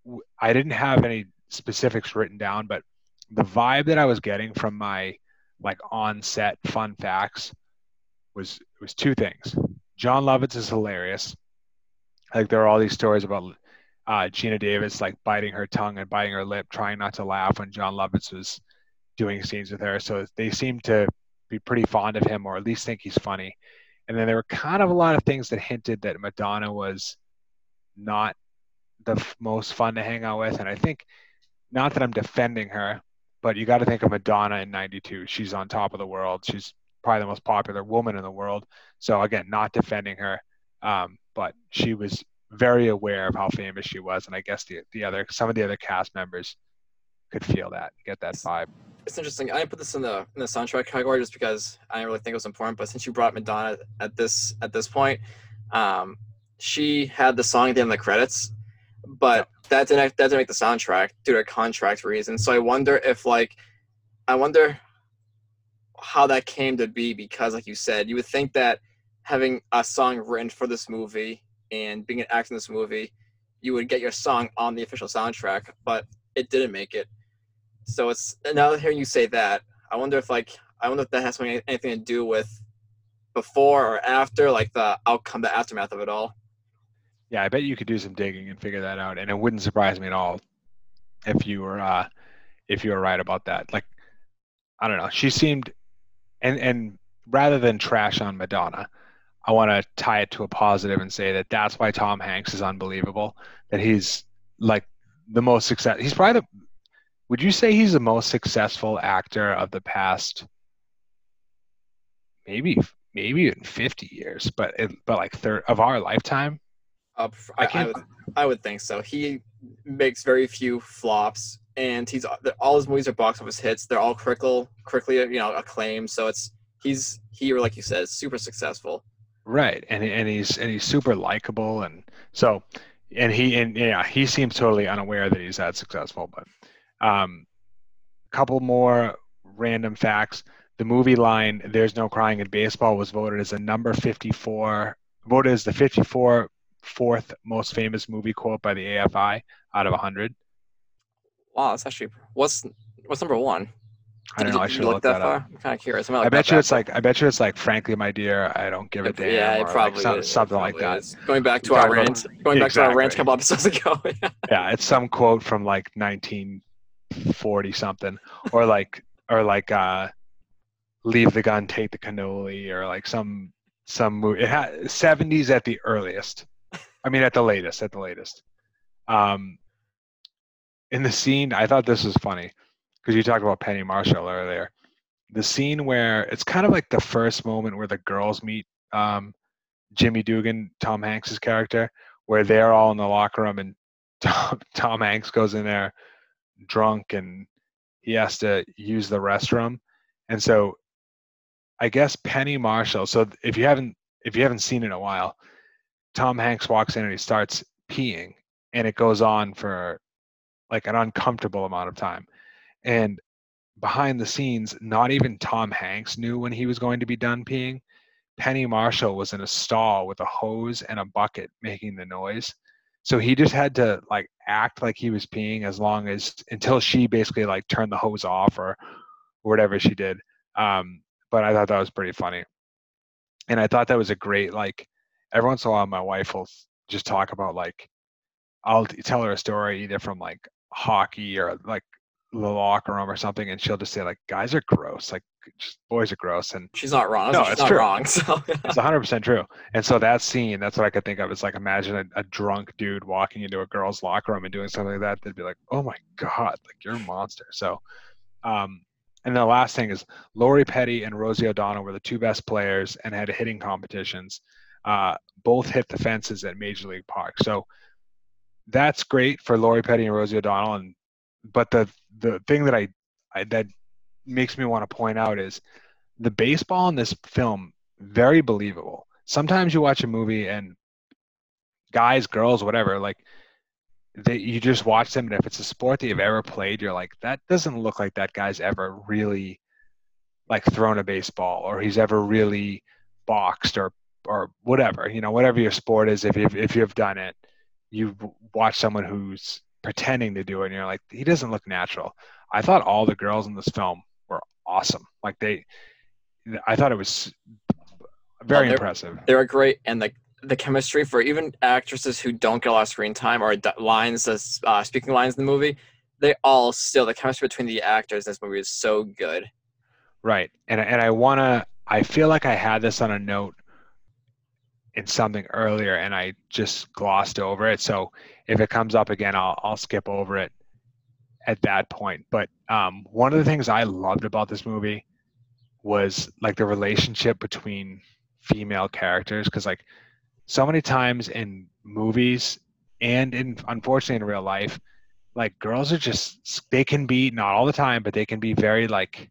w- I didn't have any specifics written down, but the vibe that I was getting from my like on set fun facts was was two things. Jon Lovitz is hilarious. Like there are all these stories about uh, Geena Davis like biting her tongue and biting her lip, trying not to laugh when Jon Lovitz was doing scenes with her. So they seem to be pretty fond of him, or at least think he's funny. And then there were kind of a lot of things that hinted that Madonna was not the f- most fun to hang out with. And I think, not that I'm defending her, but you got to think of Madonna in 92. She's on top of the world. She's probably the most popular woman in the world. So, again, not defending her, um, but she was very aware of how famous she was. And I guess the, the other, some of the other cast members could feel that, get that vibe. It's interesting. I didn't put this in the in the soundtrack category just because I didn't really think it was important. But since you brought Madonna at this at this point, um, she had the song at the end of the credits, but that didn't that didn't make the soundtrack due to contract reasons. So I wonder if like, I wonder how that came to be because, like you said, you would think that having a song written for this movie and being an actor in this movie, you would get your song on the official soundtrack, but it didn't make it. So it's now hearing you say that, I wonder if like I wonder if that has anything to do with before or after, like the outcome, the aftermath of it all. Yeah, I bet you could do some digging and figure that out. And it wouldn't surprise me at all if you were, uh, if you were right about that. Like, I don't know. She seemed, and, and rather than trash on Madonna, I want to tie it to a positive and say that that's why Tom Hanks is unbelievable. That he's like the most success. He's probably the. Would you say he's the most successful actor of the past? Maybe, maybe in fifty years, but it, but like third of our lifetime. Uh, I, I, would, I would think so. He makes very few flops, and he's all his movies are box office hits. They're all critical, critically you know acclaimed. So it's he's he, like you said, super successful. Right, and and he's and he's super likable, and so and he and yeah, he seems totally unaware that he's that successful. But um, couple more random facts. The movie line "There's no crying in baseball" was voted as a number 54, voted as the 54 fourth most famous movie quote by the AFI out of 100. Wow, that's actually what's what's number one? I don't know. I should look, that, that far. up. I'm kind of curious. I bet you it's like I bet you it's like frankly, my dear, I don't give a damn. yeah, it probably like some- is. Something like probably that. is. Going back to our about- rant, going back to our rant a Exactly. couple episodes ago. Yeah, it's some quote from like 1940 something, or like or like uh, leave the gun, take the cannoli, or like some some movie. It ha- 70s at the earliest. I mean, at the latest, at the latest. Um, in the scene, I thought this was funny because you talked about Penny Marshall earlier. The scene where it's kind of like the first moment where the girls meet um, Jimmy Dugan, Tom Hanks's character, where they're all in the locker room and Tom, Tom Hanks goes in there drunk and he has to use the restroom. And so I guess Penny Marshall, so if you haven't if you haven't seen it in a while, Tom Hanks walks in and he starts peeing and it goes on for like an uncomfortable amount of time. And behind the scenes, not even Tom Hanks knew when he was going to be done peeing. Penny Marshall was in a stall with a hose and a bucket making the noise. So he just had to like act like he was peeing as long as until she basically like turned the hose off or whatever she did. Um, but I thought that was pretty funny. And I thought that was a great like every once in a while my wife will just talk about like I'll tell her a story either from like hockey or like the locker room or something, and she'll just say like guys are gross, like just boys are gross, and She's not wrong. No, She's it's not true. wrong. So it's 100% true. And so that scene, that's what I could think of. It's like imagine a, a drunk dude walking into a girl's locker room and doing something like that. They'd be like, oh my God, like you're a monster. So, um, and the last thing is Lori Petty and Rosie O'Donnell were the two best players and had hitting competitions. Uh, both hit the fences at Major League Park. So that's great for Lori Petty and Rosie O'Donnell. And but the the thing that I, I that makes me want to point out is the baseball in this film very believable. Sometimes you watch a movie and guys, girls, whatever, like they you just watch them and if it's a sport that you've ever played, you're like, that doesn't look like that guy's ever really like thrown a baseball or he's ever really boxed or or whatever, you know, whatever your sport is, if you've if you've done it, you watch someone who's pretending to do it and you're like, he doesn't look natural. I thought all the girls in this film were awesome. Like they I thought it was very they're- impressive. they were great, and the the chemistry for even actresses who don't get a lot of screen time or lines, as uh, speaking lines in the movie, they all still the chemistry between the actors in this movie is so good. Right. And and I want to I feel like I had this on a note in something earlier and I just glossed over it. So if it comes up again, I'll I'll skip over it at that point. But um one of the things I loved about this movie was like the relationship between female characters cuz like so many times in movies and in unfortunately in real life like girls are just they can be not all the time but they can be very like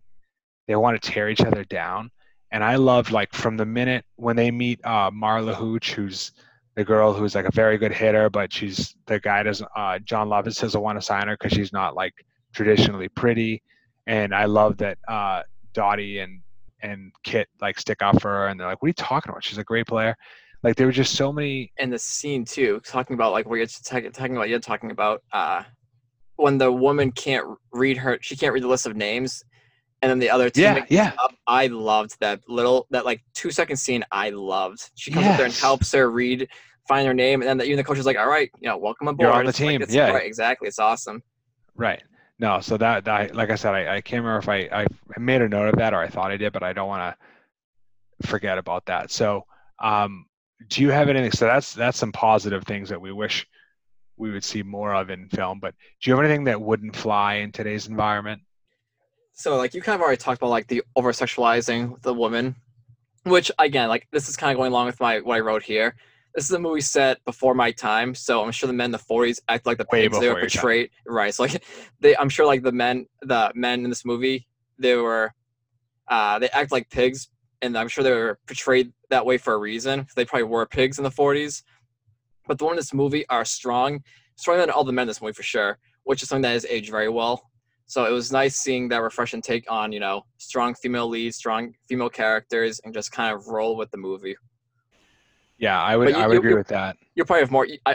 they want to tear each other down. And I loved like from the minute when they meet uh, Marla Hooch, who's the girl who's like a very good hitter, but she's the guy doesn't. Uh, Jon Lovitz doesn't want to sign her because she's not like traditionally pretty. And I love that uh, Dottie and and Kit like stick up for her, and they're like, "What are you talking about? She's a great player." Like there were just so many. And the scene too, talking about like what you're talking, talking about, you're talking about uh, when the woman can't read her, she can't read the list of names, and then the other team Yeah, yeah, up. I loved that little that like two second scene. I loved. She comes up there and helps her read, find her name, and then the, even the coach is like, "All right, you know, welcome aboard." You're on the like, team, it's- yeah. right, exactly. It's awesome. right. No, so that, that like I said, I, I can't remember if I, I made a note of that or I thought I did, but I don't want to forget about that. So Um, do you have anything? So that's that's some positive things that we wish we would see more of in film. But do you have anything that wouldn't fly in today's environment? So like you kind of already talked about like the over sexualizing the woman, which again like this is kind of going along with my what I wrote here. This is a movie set before my time, so I'm sure the men in the 40s act like the pigs they were portrayed. Right, so like they, I'm sure like the men, the men in this movie, they were, uh, they act like pigs, and I'm sure they were portrayed that way for a reason. They probably were pigs in the 40s, but the women in this movie are strong, stronger than all the men in this movie for sure, which is something that has aged very well. So it was nice seeing that refreshing take on you know strong female leads, strong female characters, and just kind of roll with the movie. Yeah, I would you- I would agree with that. you probably have more. I,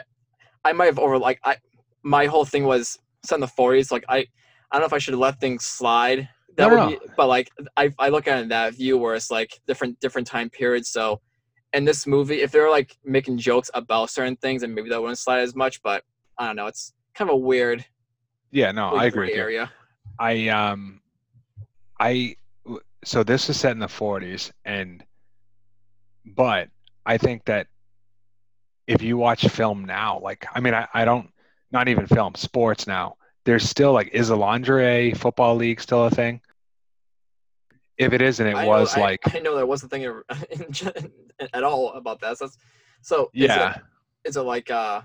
I might have over like I, my whole thing was set in the forties. Like I, I don't know if I should have let things slide. That No, would no, be, but like I, I look at it in that view where it's like different, different time periods. So, in this movie, if they're like making jokes about certain things, and maybe that wouldn't slide as much. But I don't know. It's kind of a weird, Yeah, no, weird I agree area. I um I so this is set in the 40s and but I think that if you watch film now like I mean I, I don't not even film sports now there's still like is a lingerie football league still a thing if it isn't it I was I- like I know there wasn't a thing at all about that. So, that's, so is yeah it, is it like uh,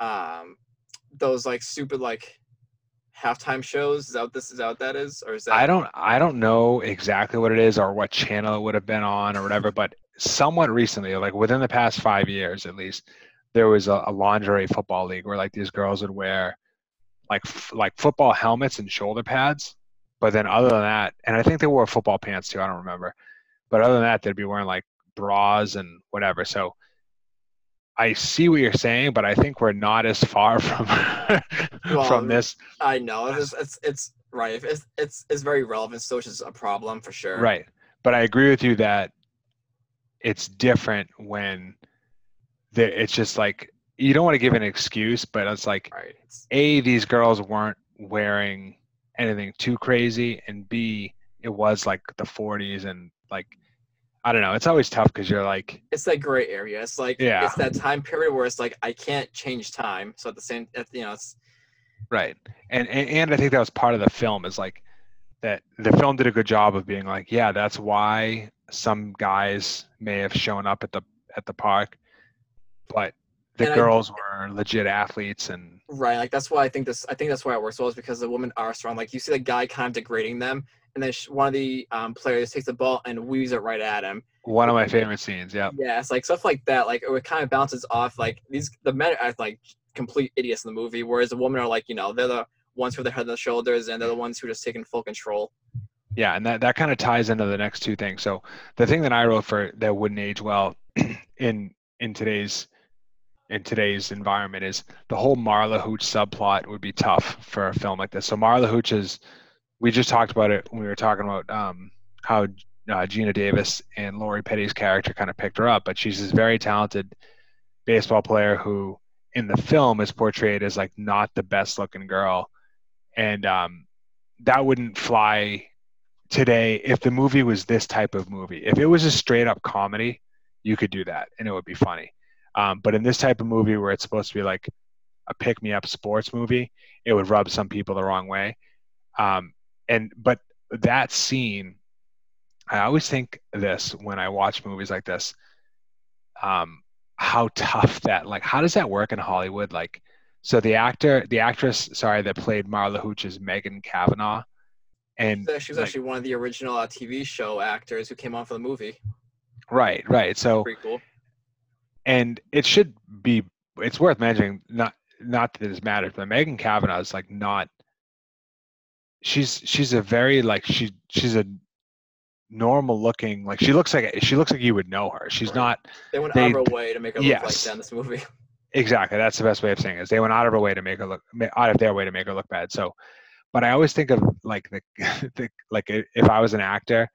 um, those like stupid like halftime shows? Is that this is? That that is, or is that? I don't I don't know exactly what it is or what channel it would have been on or whatever, but somewhat recently, like within the past five years at least, there was a, a lingerie football league where like these girls would wear like f- like football helmets and shoulder pads, but then other than that, and I think they wore football pants too. I don't remember, but other than that, they'd be wearing like bras and whatever. So. I see what you're saying, but I think we're not as far from Well, from this I know it's it's, it's right. It's it's it's very relevant, so which is a problem for sure. Right. But I agree with you that it's different when it's just like you don't want to give an excuse, but it's like Right. A, these girls weren't wearing anything too crazy, and B, it was like the 40s and like I don't know. It's always tough because you're like, it's that gray area. It's like Yeah. it's that time period where it's like I can't change time. So at the same, at, you know, it's right. And, and and I think that was part of the film is like that the film did a good job of being like, yeah, that's why some guys may have shown up at the at the park, but the And I- girls were legit athletes and right. Like that's why I think this. I think that's why it works well is because the women are strong. Like you see the guy kind of degrading them, and then one of the um, players takes the ball and weaves it right at him. one of my favorite scenes. Yeah. Yeah, it's like stuff like that. Like it kind of bounces off. Like these, the men act like complete idiots in the movie, whereas the women are like, you know, they're the ones have their head on their shoulders, and they're the ones who are just taking full control. Yeah, and that, that kind of ties into the next two things. So the thing that I wrote for that wouldn't age well in in today's in today's environment is the whole Marla Hooch subplot would be tough for a film like this. So Marla Hooch is we just talked about it when we were talking about um, how uh, Geena Davis and Lori Petty's character kind of picked her up, but she's this very talented baseball player who in the film is portrayed as like not the best looking girl, and um, that wouldn't fly today if the movie was this type of movie. If it was a straight up comedy, you could do that and it would be funny. Um, but in this type of movie where it's supposed to be like a pick me up sports movie, it would rub some people the wrong way. Um, and but that scene, I always think this when I watch movies like this. Um, how tough that like how does that work in Hollywood? Like, so the actor, the actress, sorry, that played Marla Hooch is Megan Cavanagh, and She was like- actually one of the original uh, TV show actors who came on for the movie. right, right. So Pretty cool. and it should be it's worth mentioning not not that this matters but megan cavanagh is like not she's she's a very like she she's a normal looking like she looks like she looks like you would know her she's Right. not They went they- out of her way to make her look like that in this movie. exactly that's the best way of saying it is they went out of her way to make her look out of their way to make her look bad so but i always think of like the, the like if i was an actor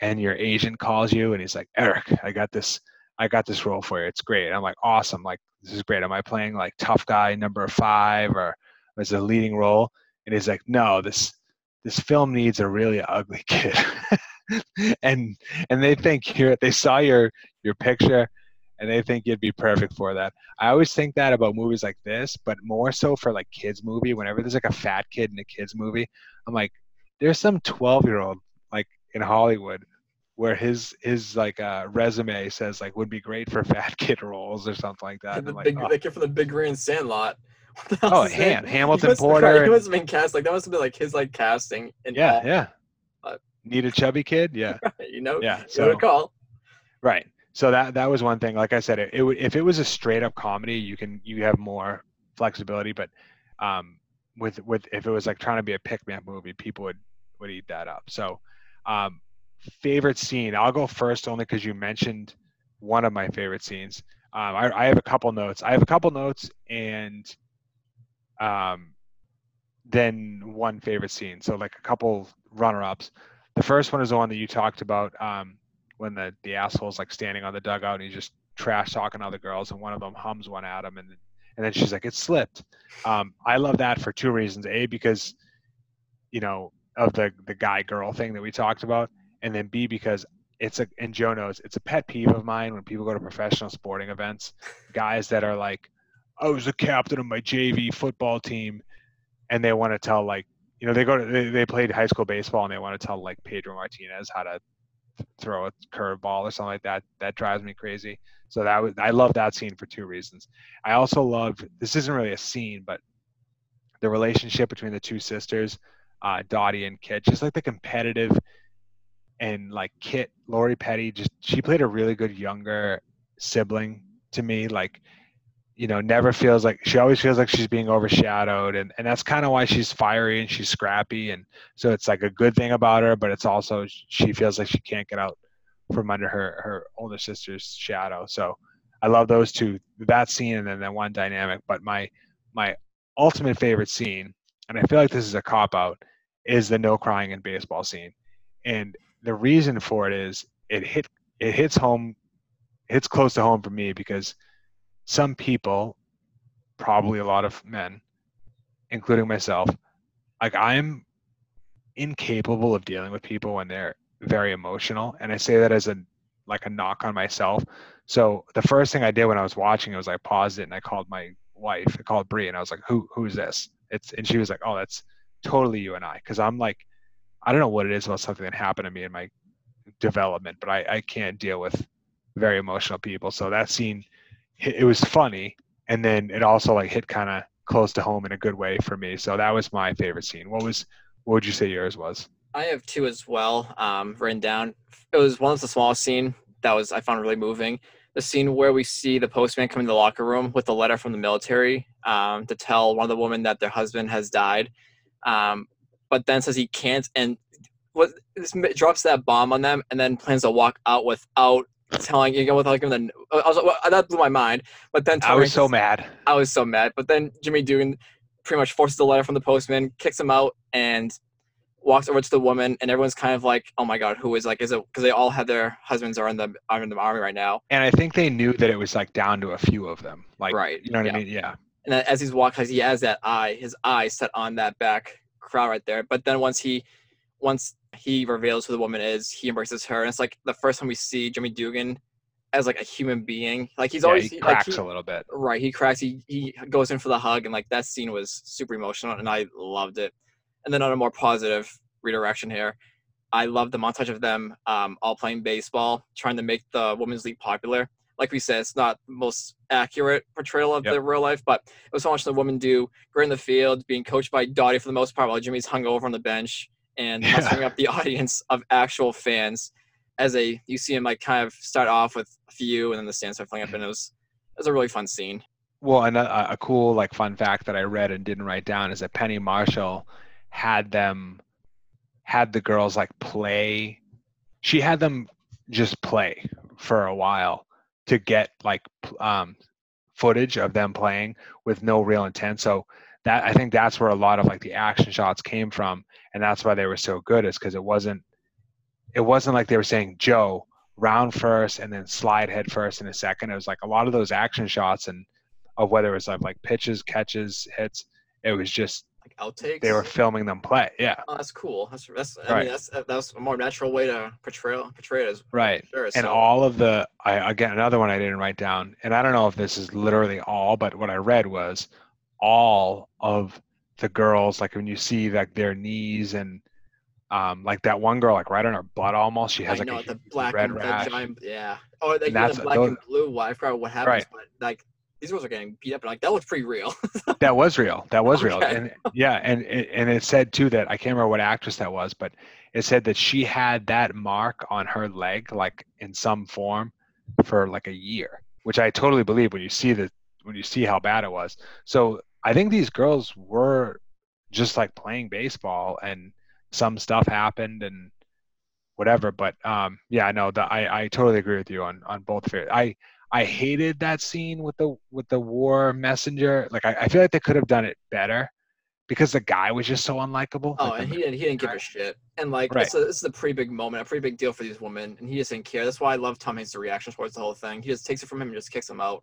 and your agent calls you and he's like eric i got this i got this role for you. It's great. I'm like awesome. Like this is great. Am i playing like tough guy number five or it a leading role? And he's like no this this film needs a really ugly kid. And and they think you're they saw your your picture and they think you'd be perfect for that. I always think that about movies like this, but more so for like kids movie. Whenever there's like a fat kid in a kids movie, I'm like, there's some 12 year old like in Hollywood where his his like uh, resume says like would be great for fat kid roles or something like that. The like, big, oh, the kid from the Big Green Sandlot. Oh, is his name? Ham, He Hamilton must- Porter. Right, he must have been cast like that. Must have been like his like casting. In yeah, all- yeah. Need a chubby kid? Yeah, you know. yeah. So recall. Right. So that that was one thing. Like I said, it, it if it was a straight up comedy, you can you have more flexibility. But um, with with if it was like trying to be a pick me up movie, people would would eat that up. So um, favorite scene, I'll go first only because you mentioned one of my favorite scenes. Um, I, I have a couple notes. I have a couple notes and um, then one favorite scene. So like a couple runner ups. The first one is the one that you talked about. Um, when the the asshole's like standing on the dugout and he's just trash talking other girls and one of them hums one at him and and then she's like it slipped. Um, i love that for two reasons. A because you know of the the guy girl thing that we talked about. And then b because it's a and joe knows it's a pet peeve of mine when people go to professional sporting events. Guys that are like i was the captain of my jv football team. And they want to tell like you know they go to they, they played high school baseball and they want to tell like pedro martinez how to throw a curveball or something like that. That drives me crazy. So that was I love that scene for two reasons. I also love this isn't really a scene, but the relationship between the two sisters, uh, Dottie and Kit, just like the competitive and like Kit, Lori Petty, just she played a really good younger sibling to me. Like, you know, never feels like she always feels like she's being overshadowed, and and that's kind of why she's fiery and she's scrappy, and so it's like a good thing about her, but it's also she feels like she can't get out from under her her older sister's shadow. So I love those two, that scene and then that one dynamic. But my my ultimate favorite scene, and I feel like this is a cop out, is the no crying in baseball scene. And the reason for it is it hit it hits home hits close to home for me because some people, probably a lot of men, including myself, like I'm incapable of dealing with people when they're very emotional and i say that as a like a knock on myself. So the first thing i did when i was watching it was i paused it and i called my wife i called brie and i was like who who's this? It's and she was like oh that's totally you and i. Because i'm like i don't know what it is about something that happened to me in my development but i i can't deal with very emotional people. So that scene it, was funny and then it also like hit kind of close to home in a good way for me so that was my favorite scene what was what would you say yours was I have two as well, um, written down. It was one of the smallest scene that was I found really moving. The scene where we see the postman come in the locker room with a letter from the military um, to tell one of the women that their husband has died, um, but then says he can't and what drops that bomb on them and then plans to walk out without telling you know without giving the I was, well, that blew my mind. But then i was so mad I was so mad. But then Jimmy Dugan pretty much forces the letter from the postman, kicks him out, and walks over to the woman, and everyone's kind of like, "Oh my god, who is like is it?" Because they all have their husbands are in the are in the army right now. and I think they knew that it was like down to a few of them. Like, Right, You know what yeah. I mean? Yeah. And as he's walking, he has that eye, his eye set on that back crowd right there. But then once he once he reveals who the woman is, he embraces her, and it's like the first time we see Jimmy Dugan as like a human being. Like he's yeah, always he like, cracks he- a little bit. Right, he cracks. He he goes in for the hug, and like that scene was super emotional, and I loved it. And then on a more positive redirection here, I love the montage of them um, all playing baseball, trying to make the women's league popular. Like we said, it's not the most accurate portrayal of Yep. the real life, but it was so much the women do. Great in the field, being coached by Dottie for the most part, while Jimmy's hung over on the bench and Yeah. mustering up the audience of actual fans. As a you see him like kind of start off with a few, and then the stands start filling up, and it was it was a really fun scene. Well, and a, a cool like fun fact that I read and didn't write down is that Penny Marshall had them had the girls like play. She had them just play for a while to get like um, footage of them playing with no real intent. So that I think that's where a lot of like the action shots came from, and that's why they were so good. Is because it wasn't it wasn't like they were saying Joe round first and then slide head first in a second. It was like a lot of those action shots and of whether it was like, like pitches, catches, hits. It was just like outtakes. they were filming them play. Yeah, Oh, that's cool. That's that's. I Right. mean, that's that's a more natural way to portray portray it as right. sure. And so, all of the I again another one I didn't write down, and I don't know if this is literally all, but what I read was all of the girls like when you see like their knees and um like that one girl like right on her butt almost she has I like know a the black red and rash. giant, yeah. Oh, got that's- the black those- and blue. Well, I forgot what happens, Right. but like these girls are getting beat up, and like that looks pretty real. That was real. That was real. And yeah, and and it said too that I can't remember what actress that was, but it said that she had that mark on her leg like in some form for like a year, which I totally believe when you see the when you see how bad it was. So I think these girls were just like playing baseball and some stuff happened and whatever. But um yeah, no, the, I I totally agree with you on on both. fear- I I hated that scene with the with the war messenger. Like I, I feel like they could have done it better because the guy was just so unlikable. oh, Like, and the- he didn't he didn't give a shit. And like Right. this, is, this is a pretty big moment, a pretty big deal for these women, and he just didn't care. That's why I love Tom Hanks' reaction towards the whole thing. He just takes it from him and just kicks him out.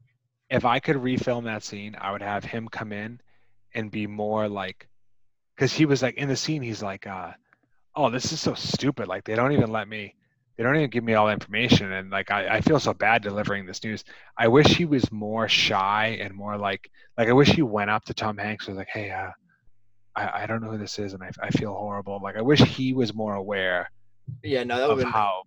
If I could refilm that scene, I would have him come in and be more like, because he was like in the scene, he's like, uh, "Oh, this is so stupid. Like they don't even let me, they don't even give me all the information, and like I, I feel so bad delivering this news. I wish he was more shy and more like, like I wish he went up to Tom Hanks and was like, "Hey, uh, I, I don't know who this is, and I, I feel horrible. Like I wish he was more aware Yeah, no, that of been how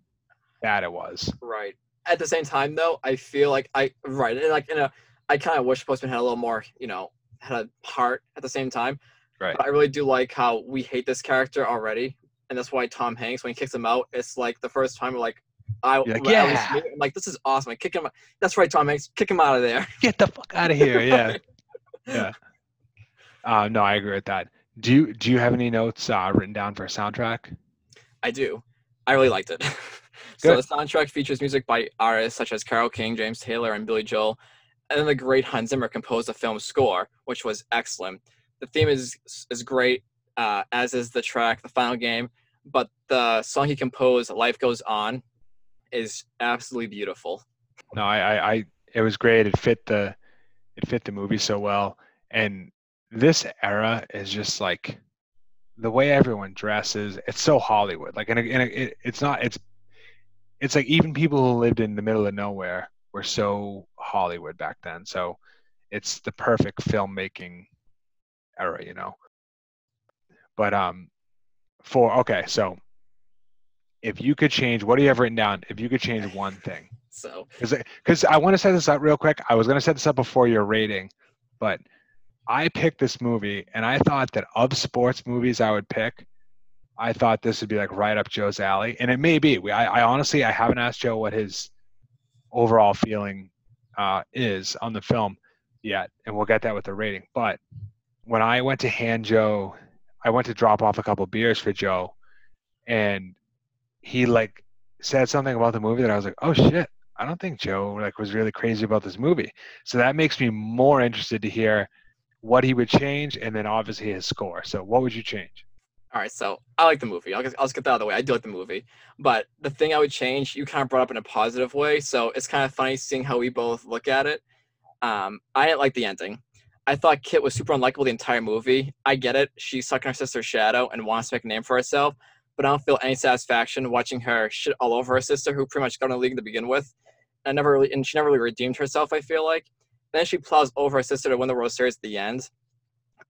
bad it was. right. At the same time, though, I feel like I right, and like in a, I kind of wish Postman had a little more, you know, had a heart at the same time. Right. But I really do like how we hate this character already, and that's why Tom Hanks, when he kicks him out, it's like the first time we're like, I, like, well, at least "Yeah." I'm like, this is awesome. I kick him. out. That's right, Tom Hanks, kick him out of there. Get the fuck out of here! Yeah. yeah. Uh, no, I agree with that. Do you do you have any notes uh, written down for a soundtrack? I do. I really liked it. so the soundtrack features music by artists such as Carole King, James Taylor, and Billy Joel. And then the great Hans Zimmer composed the film's score, which was excellent. The theme is is great, uh, as is the track, the final game. But the song he composed, "Life Goes On," is absolutely beautiful. No, I, I, I it was great. It fit the it fit the movie so well. And this era is just like the way everyone dresses. It's so Hollywood. Like, and it, it's not. It's it's like even people who lived in the middle of nowhere were so Hollywood back then. So it's the perfect filmmaking era, you know. But um, for okay, so if you could change, what do you have written down? If you could change one thing, So because I want to set this up real quick. I was going to set this up before your rating, but I picked this movie and I thought that of sports movies I would pick, I thought this would be like right up Joe's alley, and it may be. We, I, I honestly, I haven't asked Joe what his overall feeling uh, is on the film yet, and we'll get that with the rating. But when I went to hand Joe, I went to drop off a couple beers for Joe, and he like said something about the movie that I was like, oh shit, I don't think Joe like was really crazy about this movie. So that makes me more interested to hear what he would change, and then obviously his score. So what would you change? All right, so I like the movie. I'll, just- I'll just get that out of the way. I do like the movie, but the thing I would change, you kind of brought up in a positive way. So it's kind of funny seeing how we both look at it. Um, I didn't like the ending. I thought Kit was super unlikable the entire movie. I get it; she's sucking her sister's shadow and wants to make a name for herself. But I don't feel any satisfaction watching her shit all over her sister, who pretty much got in the league to begin with, and never really, and she never really redeemed herself. I feel like. Then she plows over her sister to win the World Series at the end.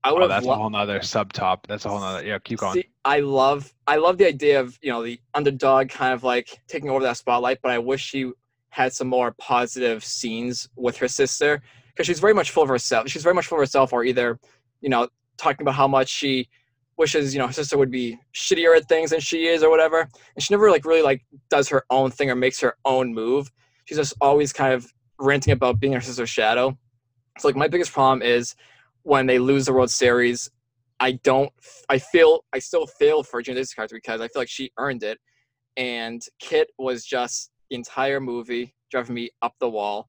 I would Oh, that's lo- a whole nother subtop. That's a whole nother. Yeah, keep going. See, I love I love the idea of you know the underdog kind of like taking over that spotlight, but I wish she had some more positive scenes with her sister because she's very much full of herself. She's very much full of herself, or either you know talking about how much she wishes you know her sister would be shittier at things than she is or whatever, and she never like really like does her own thing or makes her own move. She's just always kind of ranting about being her sister's shadow. So like my biggest problem is when they lose the World Series I don't. I feel. I still feel for Geena character because I feel like she earned it, and Kit was just the entire movie driving me up the wall.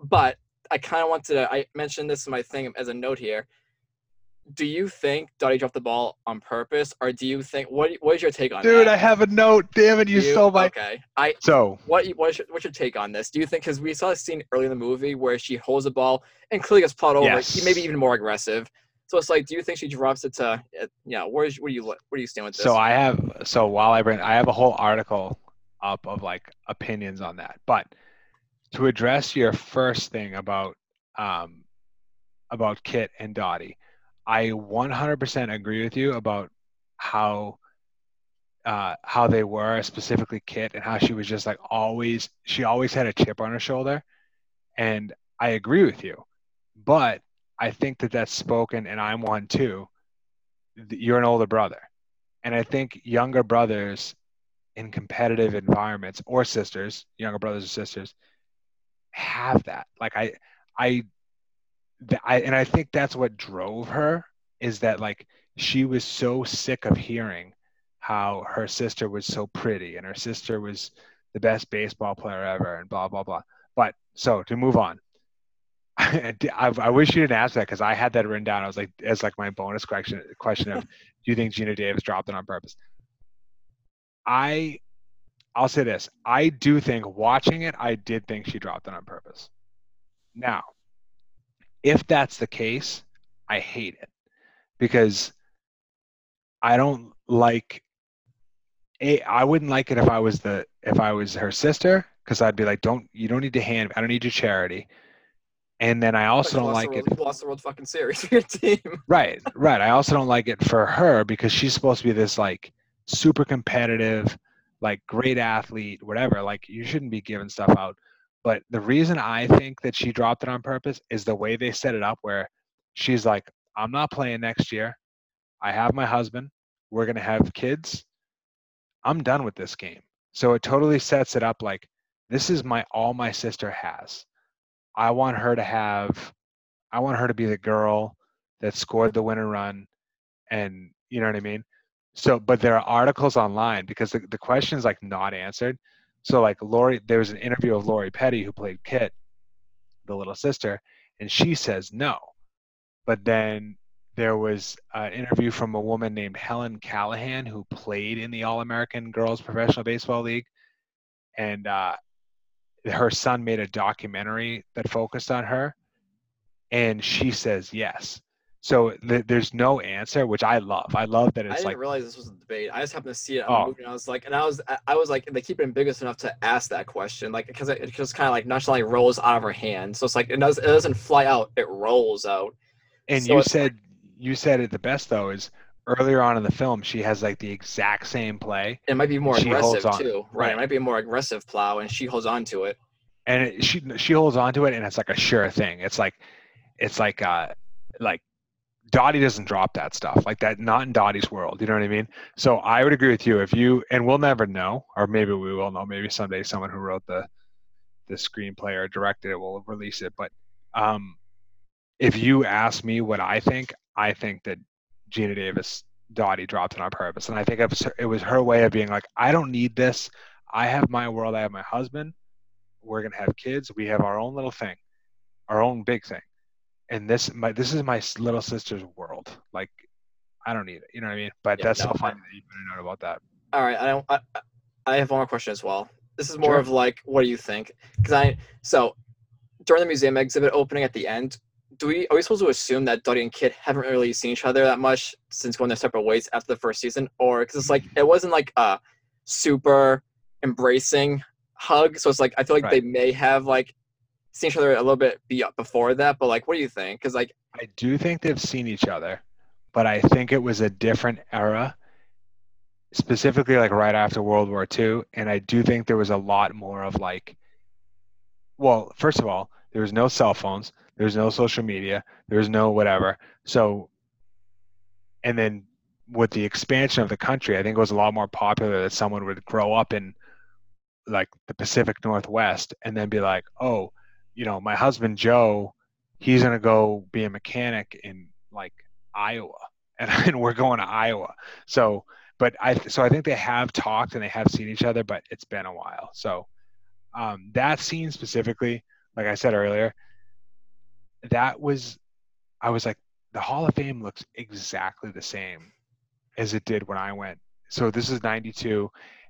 But I kind of wanted to. I mentioned this in my thing as a note here. Do you think Dottie dropped the ball on purpose, or do you think what? What is your take on Dude, that? Dude, I have a note. Damn it, you, Do stole my. Okay, I So what what's your, what's your take on this? Do you think because we saw a scene early in the movie where she holds the ball and clearly gets plowed over, Yes. maybe even more aggressive. So it's like, do you think she drops it to, uh, yeah, where's where do you where do you stand with this? So I have so while I bring I have a whole article up of like opinions on that. But to address your first thing about um about Kit and Dottie, I 100% agree with you about how uh, how they were specifically Kit and how she was just like always she always had a chip on her shoulder, and I agree with you, but I think that that's spoken, and I'm one too. You're an older brother, and I think younger brothers in competitive environments or sisters, younger brothers or sisters, have that. Like I, I, I, and I think that's what drove her is that like she was so sick of hearing how her sister was so pretty and her sister was the best baseball player ever and blah blah blah. But so to move on, I, I, wish you didn't ask that because I had that written down. I was like, as like my bonus question question of, do you think Geena Davis dropped it on purpose? I, I'll say this: I do think watching it, I did think she dropped it on purpose. Now, if that's the case, I hate it because I don't like. A, I wouldn't like it if I was the if I was her sister because I'd be like, don't you don't need to hand. I don't need your charity and then I also don't like world, it. Lost the World fucking series for your team. right, right. I also don't like it for her because she's supposed to be this like super competitive, like great athlete, whatever. Like you shouldn't be giving stuff out. But the reason I think that she dropped it on purpose is the way they set it up, where she's like, "I'm not playing next year. I have my husband. We're gonna have kids. I'm done with this game." So it totally sets it up like this is my all my sister has I want her to have, I want her to be the girl that scored the winner run, and you know what I mean. So, but there are articles online because the, the question is like not answered. So, like Lori, there was an interview of Lori Petty who played Kit, the little sister, and she says no. But then there was an interview from a woman named Helen Callaghan who played in the All American Girls Professional Baseball League, and uh, her son made a documentary that focused on her. And she says yes so th- there's no answer which i love i love that it's like. I didn't like realize this was a debate. I just happened to see it on Oh. movie, and I was like, and I was, I was like, they keep it ambiguous enough to ask that question, like, because it, it just kind of like nonchalantly rolls out of her hand. So it's like it does, it doesn't fly out, it rolls out. and so you said you said it the best though is earlier on in the film she has like the exact same play It might be more aggressive too, right? Right. It might be a more aggressive plow, and she holds on to it. and it, she she holds on to it and it's like a sure thing it's like it's like uh like Dottie doesn't drop that stuff like that not in Dottie's world you know what I mean so I would agree with you if you and we'll never know or maybe we will know maybe someday someone who wrote the the screenplay or directed it will release it but um if you ask me what I think I think that Geena Davis Dottie dropped it on purpose and I think it was her, it was her way of being like I don't need this I have my world I have my husband we're gonna have kids. We have our own little thing, our own big thing, and this my this is my little sister's world. Like, I don't need it. You know what I mean? But Yeah, that's no, so that you put a note about that. All right, I don't. I, I- have one more question as well. This is more Sure. of like, what do you think? Because I so during the museum exhibit opening at the end, do we are we supposed to assume that Dottie and Kit haven't really seen each other that much since going their separate ways after the first season, or because it's like it wasn't like a super embracing hug, so it's like I feel like they may have like seen each other a little bit be uh, before that, but like, what do you think? Because like, I do think they've seen each other, but I think it was a different era, specifically like right after World War II, and I do think there was a lot more of like, well, first of all, there was no cell phones, there was no social media, there was no whatever. So, and then with the expansion of the country, I think it was a lot more popular that someone would grow up in like the Pacific Northwest and then be like, oh, you know, my husband Joe, he's gonna go be a mechanic in like Iowa, and, and we're going to Iowa. So, but I so I think they have talked and they have seen each other, but it's been a while. So, um, that scene specifically, like I said earlier, that was, I was like, the Hall of Fame looks exactly the same as it did when I went. So this is '92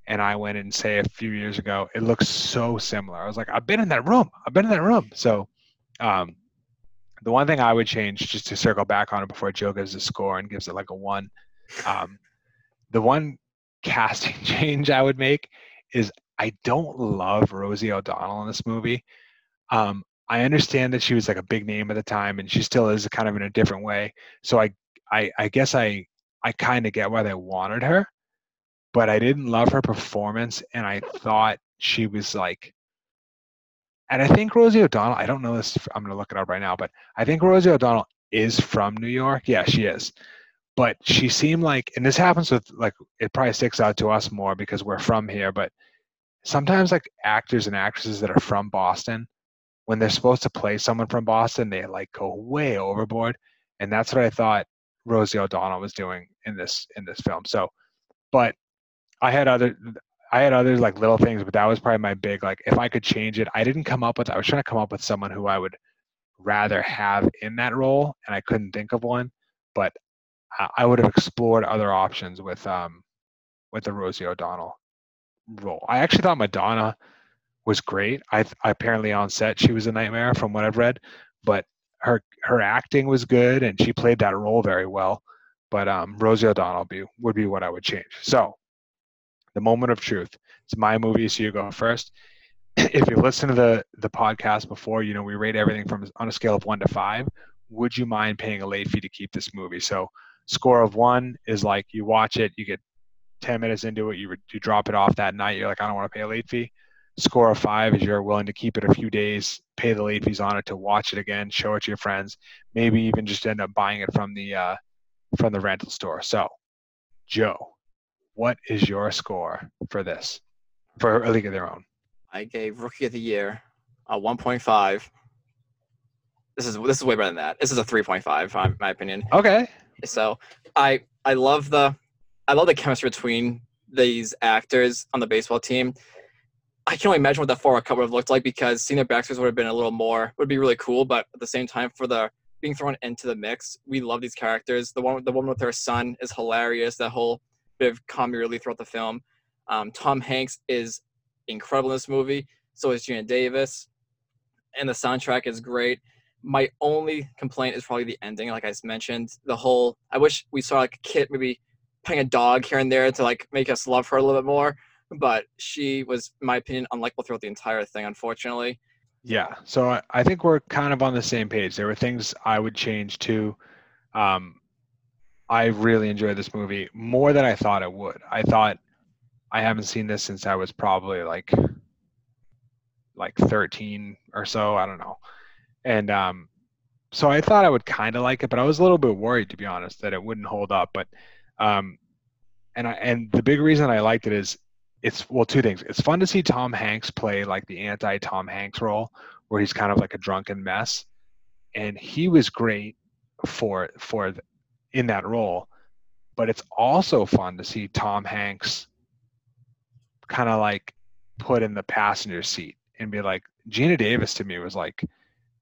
and I went and say a few years ago, it looks so similar. I was like, I've been in that room. I've been in that room. So um, The one thing I would change, just to circle back on it before Joe gives a score and gives it like a one, um, the one casting change I would make is I don't love Rosie O'Donnell in this movie. Um, I understand that she was like a big name at the time, and she still is kind of in a different way. So I, I, I guess I, I kind of get why they wanted her, but I didn't love her performance, and I thought she was like, and I think Rosie O'Donnell. I don't know this. I'm gonna look it up right now, but I think Rosie O'Donnell is from New York. Yeah, she is. But she seemed like, and this happens with like, it probably sticks out to us more because we're from here. But sometimes like actors and actresses that are from Boston when they're supposed to play someone from Boston, they like go way overboard, and that's what I thought Rosie O'Donnell was doing in this in this film. So, but I had other I had other like little things, but that was probably my big like if I could change it. I didn't come up with I was trying to come up with someone who I would rather have in that role, and I couldn't think of one. But I would have explored other options with um with the Rosie O'Donnell role. I actually thought Madonna was great. I, I apparently on set she was a nightmare from what I've read, but her her acting was good and she played that role very well. But um, Rosie O'Donnell be, would be what I would change. So, the moment of truth. It's my movie, so you go first. if you listen to the the podcast before, you know we rate everything from on a scale of one to five. Would you mind paying a late fee to keep this movie? So, score of one is like you watch it, you get ten minutes into it, you you drop it off that night. You're like, I don't want to pay a late fee score of five is you're willing to keep it a few days, pay the late fees on it to watch it again, show it to your friends, maybe even just end up buying it from the uh, from the rental store. So, Joe, what is your score for this for a league of their own? I gave Rookie of the Year a 1.5. This is this is way better than that. This is a 3.5, in my opinion. Okay. So I I love the I love the chemistry between these actors on the baseball team. I can only imagine what that forward oh cut would have looked like because seeing the Baxters would have been a little more would be really cool. But at the same time, for the being thrown into the mix, we love these characters. The one the woman with her son is hilarious. That whole bit of comedy relief throughout the film. Um, Tom Hanks is incredible in this movie. So is Geena Davis, and the soundtrack is great. My only complaint is probably the ending. Like I mentioned, the whole. I wish we saw like a kid maybe petting a dog here and there to like make us love her a little bit more but she was, in my opinion, unlikable throughout the entire thing, unfortunately. Yeah, so I, I think we're kind of on the same page. There were things I would change too. Um, I really enjoyed this movie more than I thought it would. I thought I haven't seen this since I was probably like like 13 or so. I don't know, and um, so I thought I would kind of like it, but I was a little bit worried to be honest that it wouldn't hold up. But um, and I and the big reason I liked it is it's well two things it's fun to see tom hanks play like the anti tom hanks role where he's kind of like a drunken mess and he was great for for in that role. But it's also fun to see tom hanks kind of like put in the passenger seat and be like Geena davis to me was like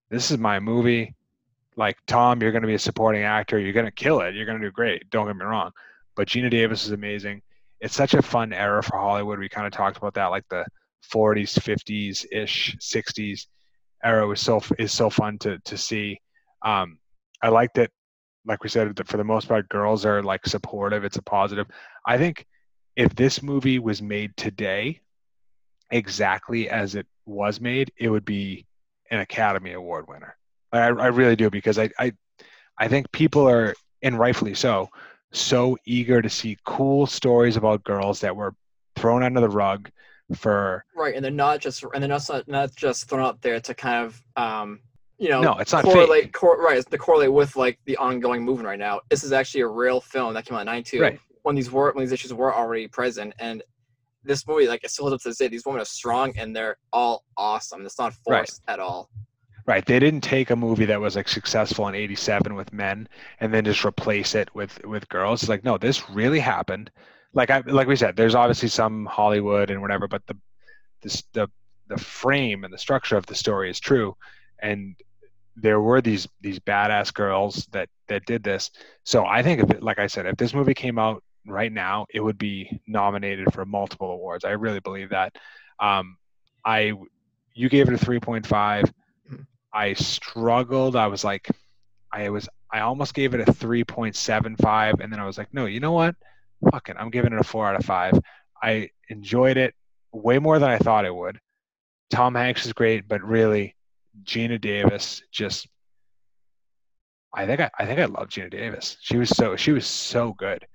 this is my movie. Like tom you're going to be a supporting actor. You're going to kill it. You're going to do great. Don't get me wrong. But Geena davis is amazing. It's such a fun era for Hollywood. We kind of talked about that, like the 40s, 50s ish, 60s era was so is so fun to to see. Um, I like that, like we said, for the most part, girls are like supportive. It's a positive. I think if this movie was made today, exactly as it was made, it would be an Academy Award winner. I, I really do because I, I I think people are, and rightfully so, so eager to see cool stories about girls that were thrown under the rug for right and they're not just and they're not not just thrown out there to kind of um you know no it's not correlate fake. Cor- right it's to correlate with like the ongoing movement right now this is actually a real film that came out in 92 right. when these were when these issues were already present and this movie like it still holds up to this day these women are strong and they're all awesome it's not forced right. at all Right. They didn't take a movie that was like successful in 87 with men and then just replace it with with girls. It's like, no, this really happened. Like I like we said, there's obviously some Hollywood and whatever, but the this the the frame and the structure of the story is true. And there were these these badass girls that that did this. So I think if it, like I said, if this movie came out right now, it would be nominated for multiple awards. I really believe that. Um, I you gave it a 3.5. I struggled. I was like, I was, I almost gave it a 3.75, and then I was like, no, you know what? Fuck it, I'm giving it a four out of five. I enjoyed it way more than I thought it would. Tom Hanks is great, but really, Geena Davis just. I think I, I think I love Geena Davis. She was so she was so good,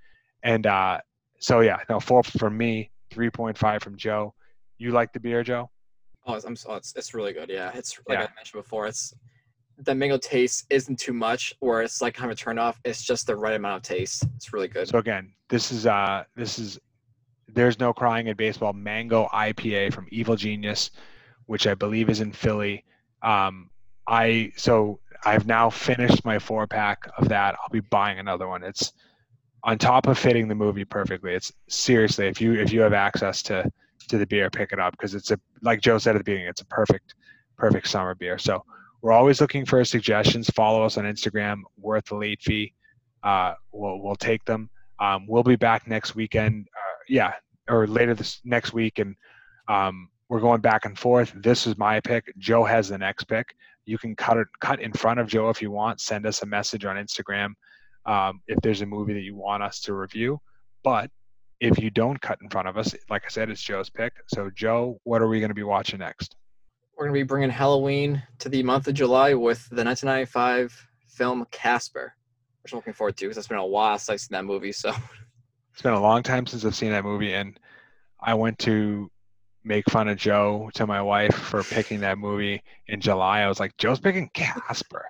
and uh, so yeah, no four for me, three point five from Joe. You like the beer, Joe? Oh, it's, I'm, oh, it's it's really good. Yeah, it's like Yeah. I mentioned before. It's the mango taste isn't too much, or it's like kind of a turn off. It's just the right amount of taste. It's really good. So again, this is uh this is there's no crying in baseball mango IPA from Evil Genius, which I believe is in Philly. Um, I so I've now finished my four pack of that. I'll be buying another one. It's on top of fitting the movie perfectly. It's seriously if you if you have access to to the beer, pick it up because it's a like Joe said at the beginning, it's a perfect perfect summer beer. So we're always looking for suggestions. Follow us on Instagram, worth the late fee. Uh, we'll we'll take them. Um, we'll be back next weekend. Uh, yeah, or later this next week, and um, we're going back and forth. This is my pick. Joe has the next pick. You can cut it cut in front of Joe if you want. Send us a message on Instagram um, if there's a movie that you want us to review. But if you don't cut in front of us, like I said, it's Joe's pick. So Joe, what are we going to be watching next? We're gonna be bringing Halloween to the month of July with the 1995 film Casper, which I'm looking forward to because it's been a while since I've seen that movie. So It's been a long time since I've seen that movie, and I went to make fun of Joe to my wife for picking that movie in July. I was like, Joe's picking Casper.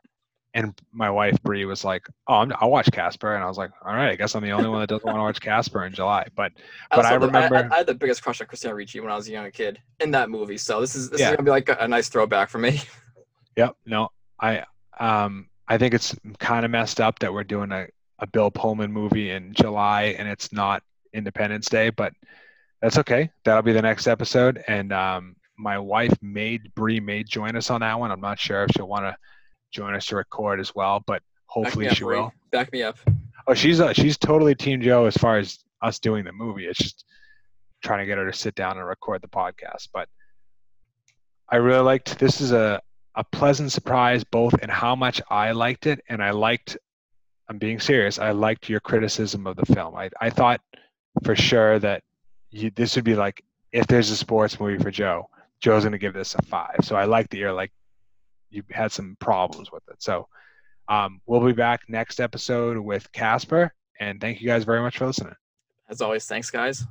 And my wife Bree was like, "Oh, I'm, I'll watch Casper," and I was like, "All right, I guess I'm the only one that doesn't want to watch Casper in July." But But I also, remember- I, I, had the biggest crush on Christina Ricci when I was a young kid in that movie. So this is this Yeah. is gonna be like a, a nice throwback for me. Yep. No, I um I think it's kind of messed up that we're doing a, a Bill Pullman movie in July and it's not Independence Day, but that's okay. That'll be the next episode. And um my wife made Bree may join us on that one. I'm not sure if she'll want to join us to record as well, but hopefully up, she Bree. will. Back me up. Oh, she's uh, she's totally Team Joe as far as us doing the movie. It's just trying to get her to sit down and record the podcast. But I really liked this is a a pleasant surprise both in how much I liked it and I liked I'm being serious. I liked your criticism of the film. I, I thought for sure that you, this would be like if there's a sports movie for Joe, Joe's gonna give this a five. So I like that you're like you had some problems with it. So um, we'll be back next episode with Casper, and thank you guys very much for listening. As always, thanks guys.